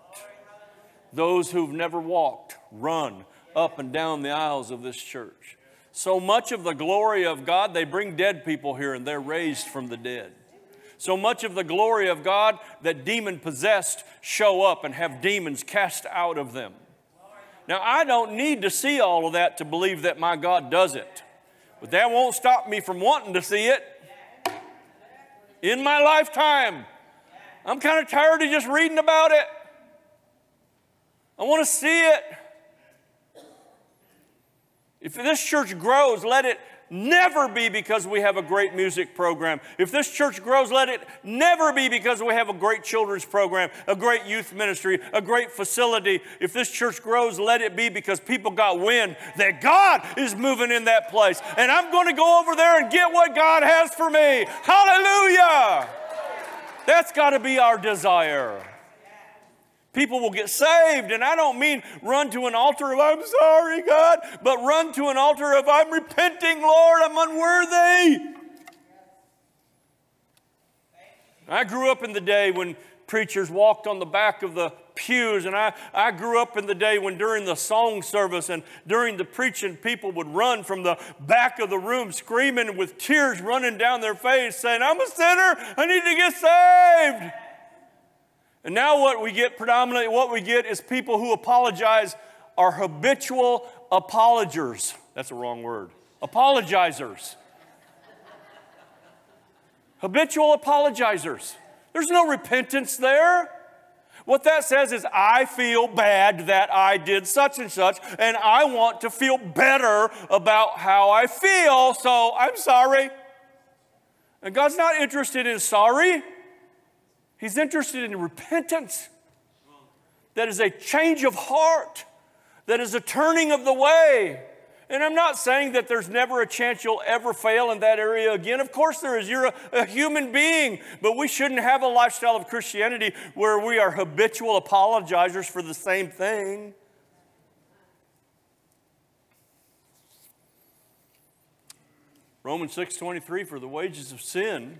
those who've never walked run up and down the aisles of this church. So much of the glory of God, they bring dead people here and they're raised from the dead. So much of the glory of God that demon possessed show up and have demons cast out of them. Now, I don't need to see all of that to believe that my God does it, but that won't stop me from wanting to see it in my lifetime. I'm kind of tired of just reading about it. I want to see it. If this church grows, let it never be because we have a great music program. If this church grows, let it never be because we have a great children's program, a great youth ministry, a great facility. If this church grows, let it be because people got wind that God is moving in that place. And I'm going to go over there and get what God has for me. Hallelujah! That's got to be our desire. People will get saved, and I don't mean run to an altar of I'm sorry, God, but run to an altar of I'm repenting, Lord, I'm unworthy. I grew up in the day when preachers walked on the back of the pews, and I, I grew up in the day when during the song service and during the preaching, people would run from the back of the room screaming with tears running down their face, saying, I'm a sinner, I need to get saved. And now what we get predominantly, what we get is people who apologize are habitual apologers. That's a wrong word. Apologizers. habitual apologizers. There's no repentance there. What that says is, I feel bad that I did such and such, and I want to feel better about how I feel, so I'm sorry. And God's not interested in sorry. He's interested in repentance. That is a change of heart. That is a turning of the way. And I'm not saying that there's never a chance you'll ever fail in that area again. Of course, there is. You're a, a, human being, but we shouldn't have a lifestyle of Christianity where we are habitual apologizers for the same thing. Romans 6:23 for the wages of sin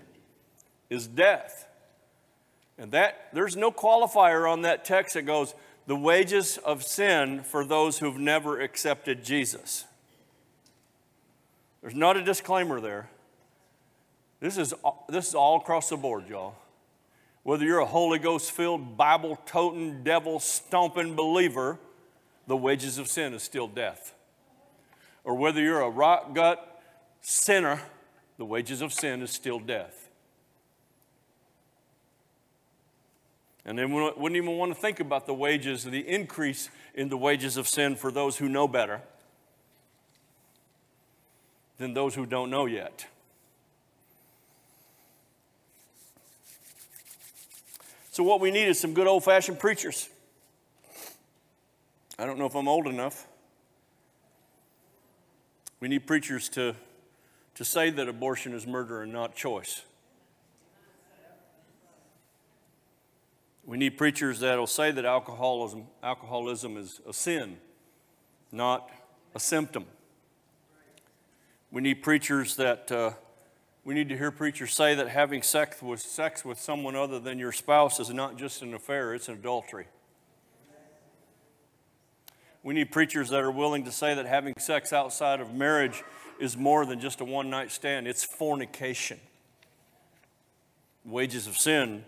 is death. And that there's no qualifier on that text that goes the wages of sin for those who've never accepted Jesus. There's not a disclaimer there. This is, this is all across the board, y'all. Whether you're a Holy Ghost filled, Bible toting, devil stomping believer, the wages of sin is still death. Or whether you're a rock gut sinner, the wages of sin is still death. And then we wouldn't even want to think about the wages, the increase in the wages of sin for those who know better than those who don't know yet. So, what we need is some good old fashioned preachers. I don't know if I'm old enough. We need preachers to, to say that abortion is murder and not choice. We need preachers that will say that alcoholism, alcoholism is a sin, not a symptom. We need preachers that, uh, we need to hear preachers say that having sex with, sex with someone other than your spouse is not just an affair, it's an adultery. We need preachers that are willing to say that having sex outside of marriage is more than just a one night stand, it's fornication. Wages of sin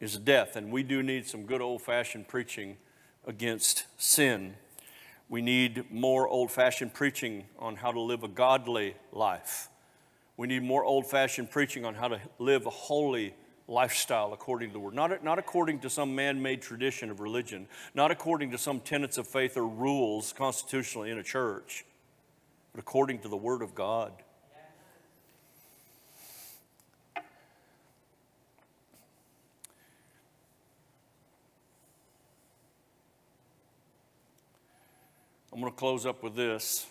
is death, and we do need some good old fashioned preaching against sin. We need more old fashioned preaching on how to live a godly life. We need more old fashioned preaching on how to live a holy lifestyle according to the word. Not, not according to some man made tradition of religion, not according to some tenets of faith or rules constitutionally in a church, but according to the word of God. I'm going to close up with this.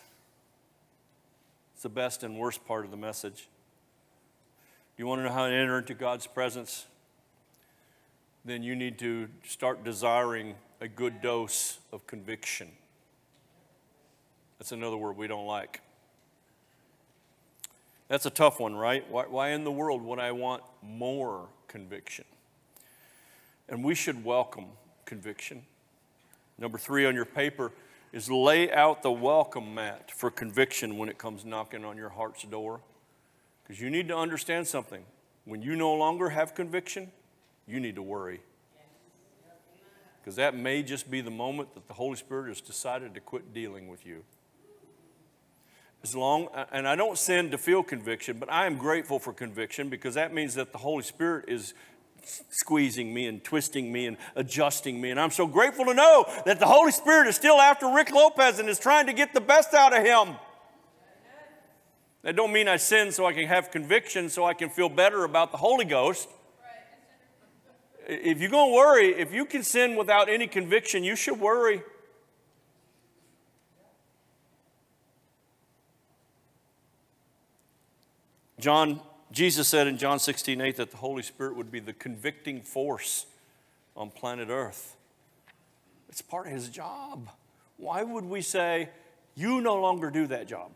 It's the best and worst part of the message. You want to know how to enter into God's presence? Then you need to start desiring a good dose of conviction. That's another word we don't like. That's a tough one, right? Why, why, in the world would I want more conviction? And we should welcome conviction. Number three on your paper is lay out the welcome mat for conviction when it comes knocking on your heart's door. Because you need to understand something. When you no longer have conviction, you need to worry. Because that may just be the moment that the Holy Spirit has decided to quit dealing with you. As long, and I don't sin to feel conviction, but I am grateful for conviction because that means that the Holy Spirit is squeezing me and twisting me and adjusting me. And I'm so grateful to know that the Holy Spirit is still after Rick Lopez and is trying to get the best out of him. That don't mean I sin so I can have conviction so I can feel better about the Holy Ghost. If you're going to worry, if you can sin without any conviction, you should worry. John Jesus said in John 16, 8 that the Holy Spirit would be the convicting force on planet Earth. It's part of his job. Why would we say, you no longer do that job?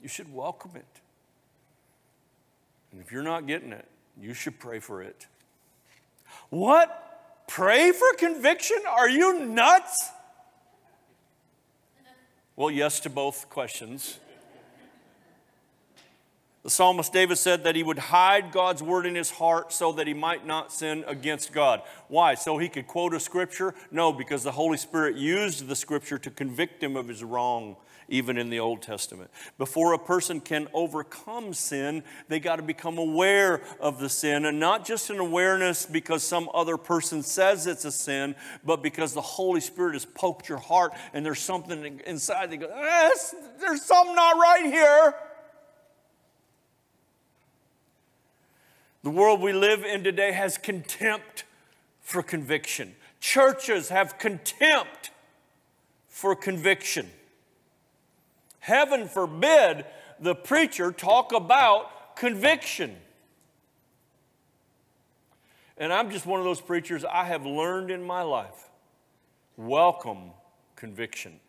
You should welcome it. And if you're not getting it, you should pray for it. What? Pray for conviction? Are you nuts? Well, yes to both questions. The psalmist David said that he would hide God's word in his heart so that he might not sin against God. Why? So he could quote a scripture? No, because the Holy Spirit used the scripture to convict him of his wrong, even in the Old Testament. Before a person can overcome sin, they got to become aware of the sin, and not just an awareness because some other person says it's a sin, but because the Holy Spirit has poked your heart and there's something inside that goes, ah, there's something not right here. The world we live in today has contempt for conviction. Churches have contempt for conviction. Heaven forbid the preacher talk about conviction. And I'm just one of those preachers I have learned in my life welcome conviction.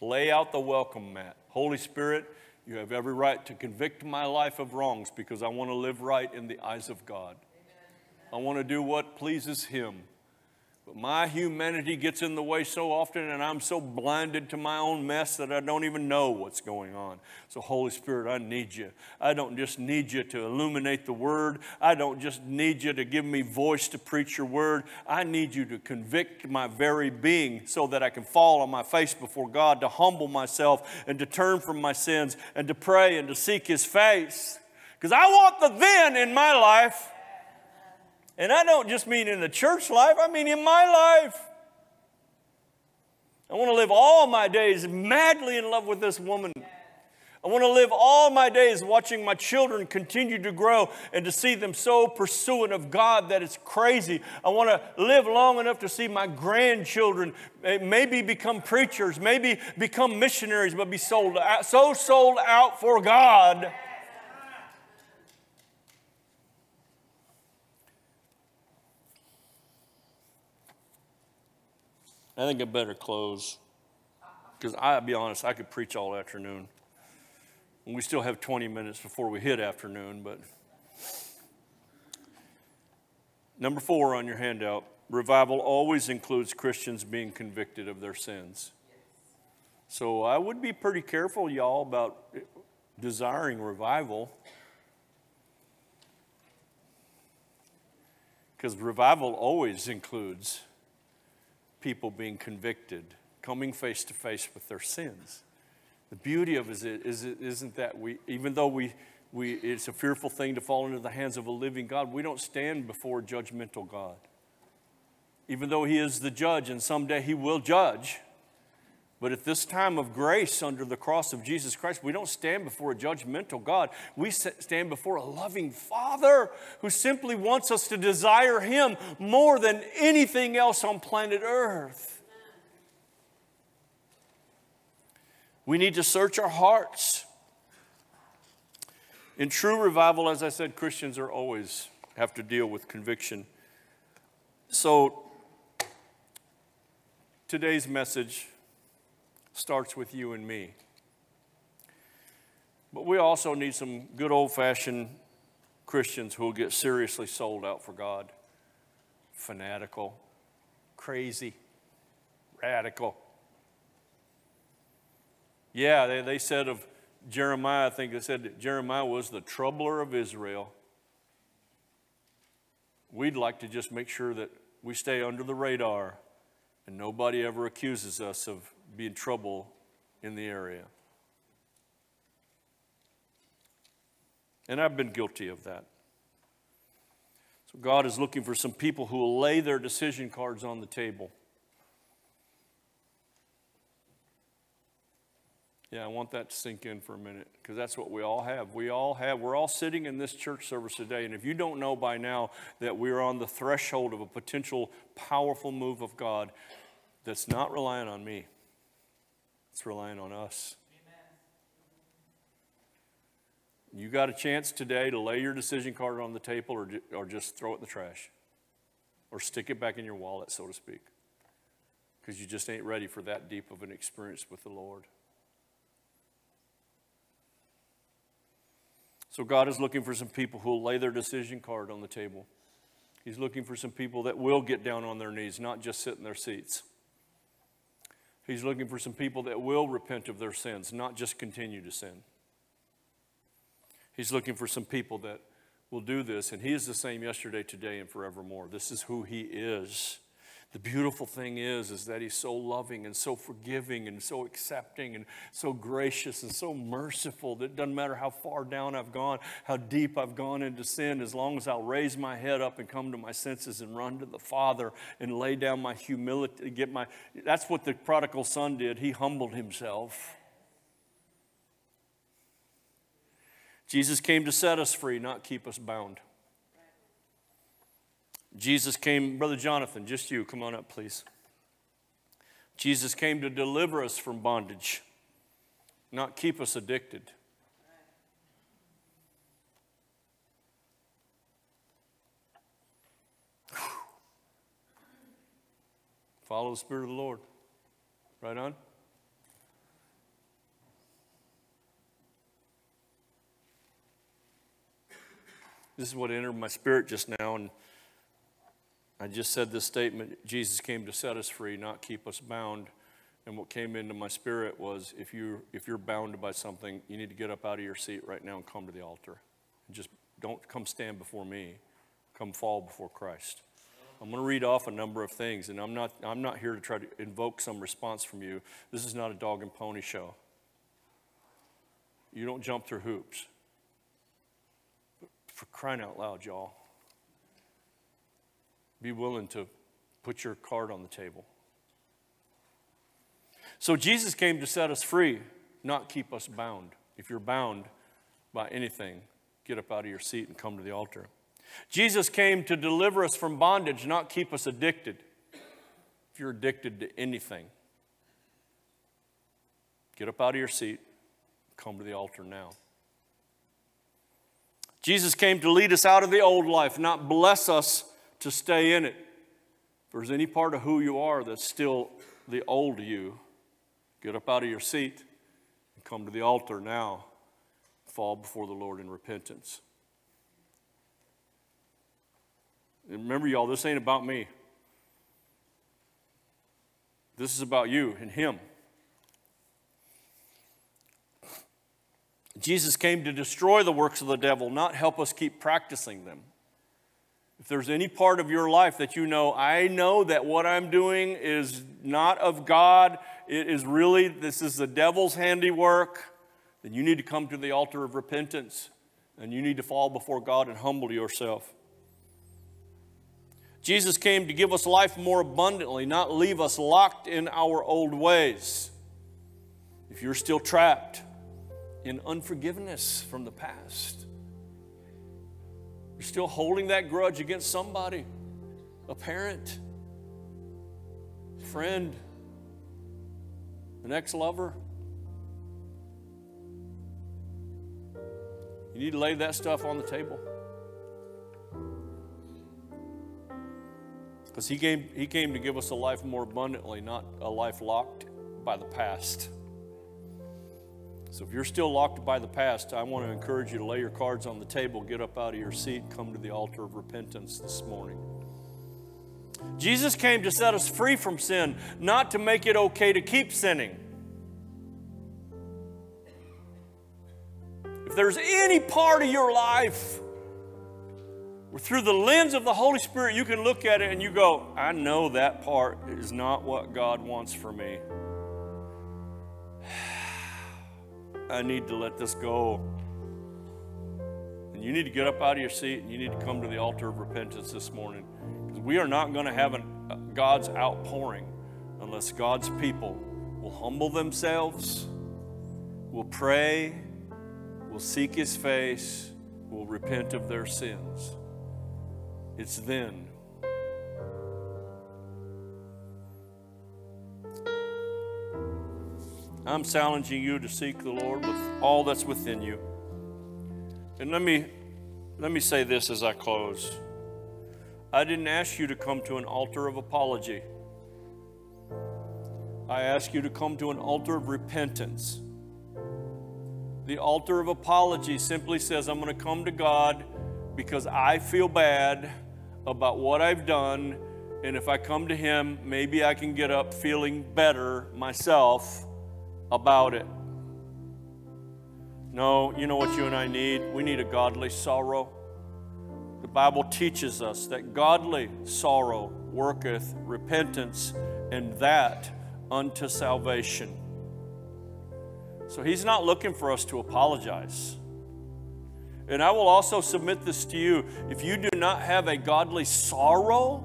Lay out the welcome mat. Holy Spirit, you have every right to convict my life of wrongs because I want to live right in the eyes of God. I want to do what pleases Him. But my humanity gets in the way so often, and I'm so blinded to my own mess that I don't even know what's going on. So, Holy Spirit, I need you. I don't just need you to illuminate the word, I don't just need you to give me voice to preach your word. I need you to convict my very being so that I can fall on my face before God, to humble myself and to turn from my sins and to pray and to seek His face. Because I want the then in my life. And I don't just mean in the church life, I mean in my life. I want to live all my days madly in love with this woman. I want to live all my days watching my children continue to grow and to see them so pursuant of God that it's crazy. I want to live long enough to see my grandchildren eh, maybe become preachers, maybe become missionaries, but be sold out, so sold out for God I think I better close because I'll be honest, I could preach all afternoon. And we still have 20 minutes before we hit afternoon, but. Number four on your handout revival always includes Christians being convicted of their sins. So I would be pretty careful, y'all, about desiring revival. Because revival always includes people being convicted, coming face to face with their sins. The beauty of it is, is not that we, even though we, we, it's a fearful thing to fall into the hands of a living God, we don't stand before a judgmental God. Even though He is the judge and someday He will judge, but at this time of grace under the cross of Jesus Christ, we don't stand before a judgmental God. We stand before a loving Father who simply wants us to desire Him more than anything else on planet Earth. We need to search our hearts. In true revival, as I said, Christians are always have to deal with conviction. So, today's message starts with you and me. But we also need some good old fashioned Christians who will get seriously sold out for God. Fanatical, crazy, radical. Yeah, they, they said of Jeremiah, I think they said that Jeremiah was the troubler of Israel. We'd like to just make sure that we stay under the radar and nobody ever accuses us of be in trouble in the area. And I've been guilty of that. So God is looking for some people who will lay their decision cards on the table. Yeah, I want that to sink in for a minute because that's what we all have. We all have, we're all sitting in this church service today. And if you don't know by now that we're on the threshold of a potential powerful move of God that's not relying on me, it's relying on us. Amen. You got a chance today to lay your decision card on the table or, or just throw it in the trash or stick it back in your wallet, so to speak, because you just ain't ready for that deep of an experience with the Lord. So, God is looking for some people who will lay their decision card on the table. He's looking for some people that will get down on their knees, not just sit in their seats. He's looking for some people that will repent of their sins, not just continue to sin. He's looking for some people that will do this, and He is the same yesterday, today, and forevermore. This is who He is. The beautiful thing is, is that he's so loving and so forgiving and so accepting and so gracious and so merciful that it doesn't matter how far down I've gone, how deep I've gone into sin, as long as I'll raise my head up and come to my senses and run to the Father and lay down my humility, get my, that's what the prodigal son did. He humbled himself. Jesus came to set us free, not keep us bound. Jesus came, Brother Jonathan, just you, come on up, please. Jesus came to deliver us from bondage, not keep us addicted. Follow the Spirit of the Lord. Right on? This is what entered my spirit just now, and I just said this statement Jesus came to set us free, not keep us bound. And what came into my spirit was if, you, if you're bound by something, you need to get up out of your seat right now and come to the altar. And just don't come stand before me, come fall before Christ. I'm going to read off a number of things, and I'm not, I'm not here to try to invoke some response from you. This is not a dog and pony show. You don't jump through hoops. For crying out loud, y'all, be willing to put your card on the table. So Jesus came to set us free, not keep us bound. If you're bound by anything, get up out of your seat and come to the altar. Jesus came to deliver us from bondage, not keep us addicted. If you're addicted to anything, get up out of your seat, come to the altar now. Jesus came to lead us out of the old life, not bless us to stay in it. If there's any part of who you are that's still the old you, get up out of your seat and come to the altar now. Fall before the Lord in repentance. And remember, y'all, this ain't about me. This is about you and Him. Jesus came to destroy the works of the devil, not help us keep practicing them. If there's any part of your life that you know, I know that what I'm doing is not of God, it is really, this is the devil's handiwork, then you need to come to the altar of repentance and you need to fall before God and humble yourself. Jesus came to give us life more abundantly, not leave us locked in our old ways. If you're still trapped in unforgiveness from the past, you're still holding that grudge against somebody, a parent, friend, an ex lover. You need to lay that stuff on the table. Because he came, he came to give us a life more abundantly, not a life locked by the past. So if you're still locked by the past, I want to encourage you to lay your cards on the table, get up out of your seat, come to the altar of repentance this morning. Jesus came to set us free from sin, not to make it okay to keep sinning. If there's any part of your life through the lens of the Holy Spirit, you can look at it and you go, I know that part is not what God wants for me. I need to let this go. And you need to get up out of your seat and you need to come to the altar of repentance this morning. Because we are not going to have an, uh, God's outpouring unless God's people will humble themselves, will pray, will seek His face, will repent of their sins. It's then. I'm challenging you to seek the Lord with all that's within you. And let me let me say this as I close. I didn't ask you to come to an altar of apology. I ask you to come to an altar of repentance. The altar of apology simply says, I'm going to come to God because I feel bad about what I've done. And if I come to Him, maybe I can get up feeling better myself about it. No, you know what you and I need? We need a godly sorrow. The Bible teaches us that godly sorrow worketh repentance, and that unto salvation. So He's not looking for us to apologize. And I will also submit this to you. If you do not have a godly sorrow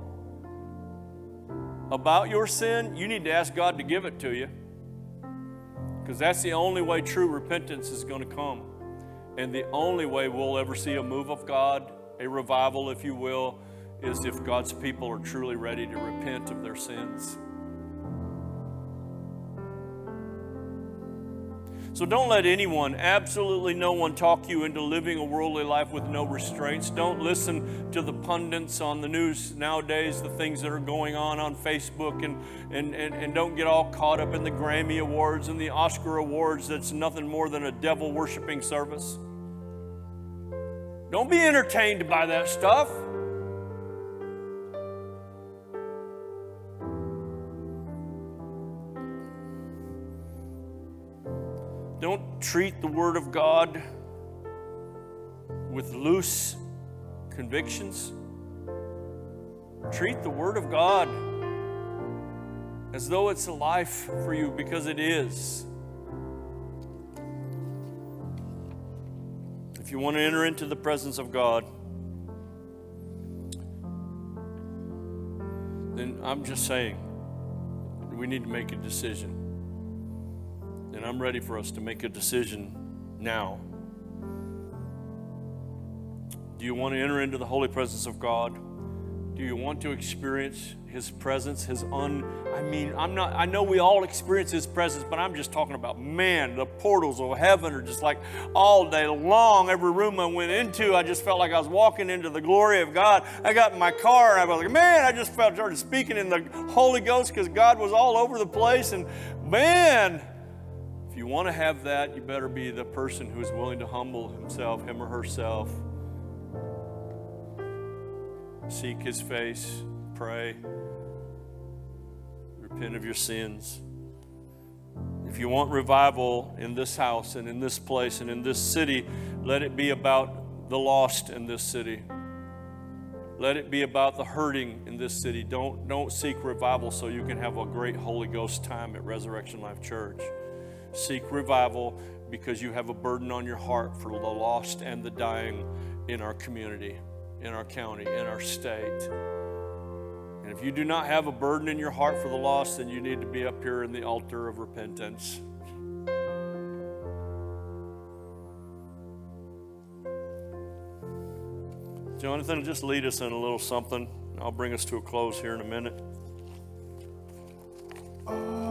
about your sin, you need to ask God to give it to you. Because that's the only way true repentance is going to come. And the only way we'll ever see a move of God, a revival, if you will, is if God's people are truly ready to repent of their sins. So don't let anyone, absolutely no one, talk you into living a worldly life with no restraints. Don't listen to the pundits on the news nowadays, the things that are going on on Facebook, and, and, and, and don't get all caught up in the Grammy Awards and the Oscar Awards that's nothing more than a devil worshiping service. Don't be entertained by that stuff. Don't treat the Word of God with loose convictions. Treat the Word of God as though it's a life for you because it is. If you want to enter into the presence of God, then I'm just saying we need to make a decision. And I'm ready for us to make a decision now. Do you want to enter into the holy presence of God? Do you want to experience his presence, his un I mean, I'm not I know we all experience his presence, but I'm just talking about man, the portals of heaven are just like all day long. Every room I went into, I just felt like I was walking into the glory of God. I got in my car and I was like, man, I just felt started speaking in the Holy Ghost because God was all over the place. And man, you want to have that, you better be the person who is willing to humble himself, him or herself. Seek his face, pray, repent of your sins. If you want revival in this house and in this place and in this city, let it be about the lost in this city. Let it be about the hurting in this city. Don't, don't seek revival so you can have a great Holy Ghost time at Resurrection Life Church. Seek revival because you have a burden on your heart for the lost and the dying in our community, in our county, in our state. And if you do not have a burden in your heart for the lost, then you need to be up here in the altar of repentance. Jonathan, just lead us in a little something. I'll bring us to a close here in a minute. Uh,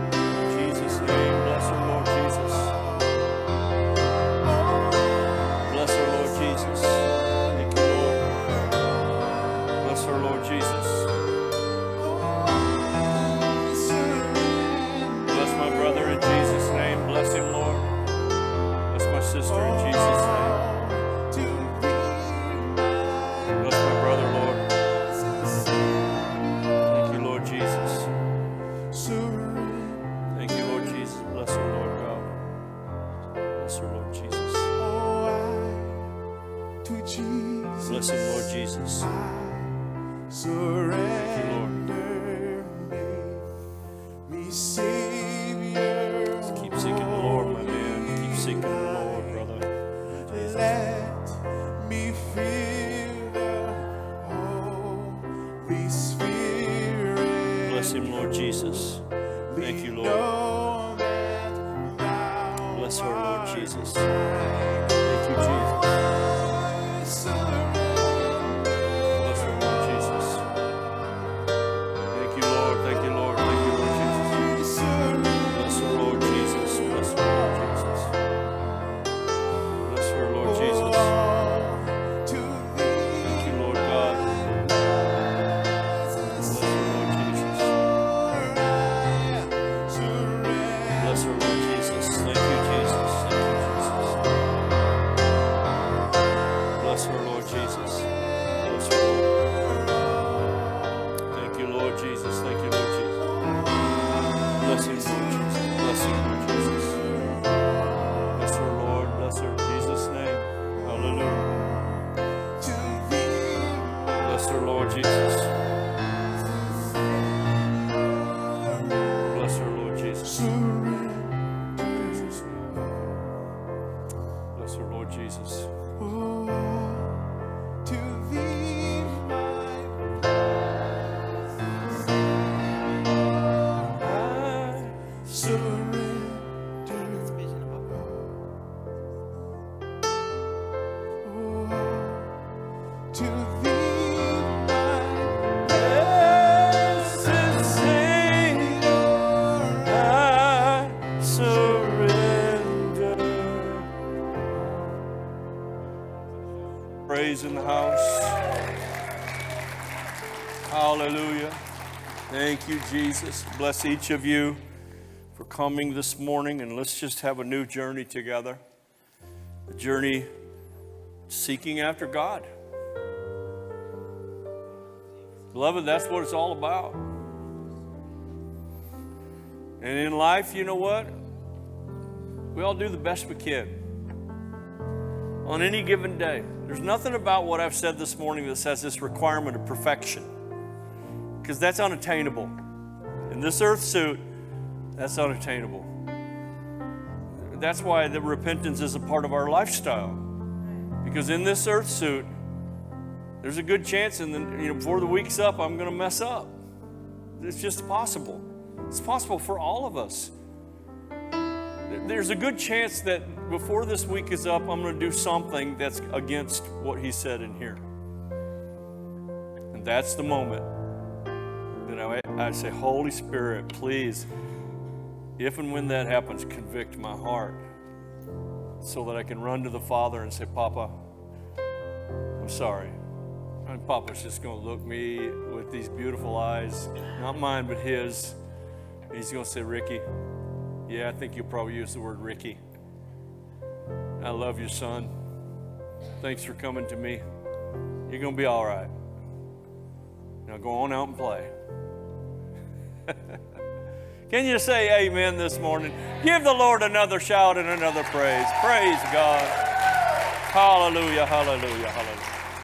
Jesus. Oh, to Jesus. Bless each of you for coming this morning, and let's just have a new journey together. A journey seeking after God. Beloved, that's what it's all about. And in life, you know what? We all do the best we can on any given day. There's nothing about what I've said this morning that says this requirement of perfection, because that's unattainable. This earth suit, that's unattainable. That's why the repentance is a part of our lifestyle. Because in this earth suit, there's a good chance, and you know, before the week's up, I'm to mess up. It's just possible. It's possible for all of us. There's a good chance that before this week is up, I'm to do something that's against what he said in here. And that's the moment that I, I say, Holy Spirit, please, if and when that happens, convict my heart so that I can run to the Father and say, Papa, I'm sorry. And Papa's just going to look me with these beautiful eyes, not mine, but his. He's going to say, Ricky, yeah, I think you'll probably use the word Ricky. I love you, son. Thanks for coming to me. You're going to be all right. Now go on out and play. Can you say amen this morning? Give the Lord another shout and another praise. Praise God. Hallelujah, hallelujah, hallelujah.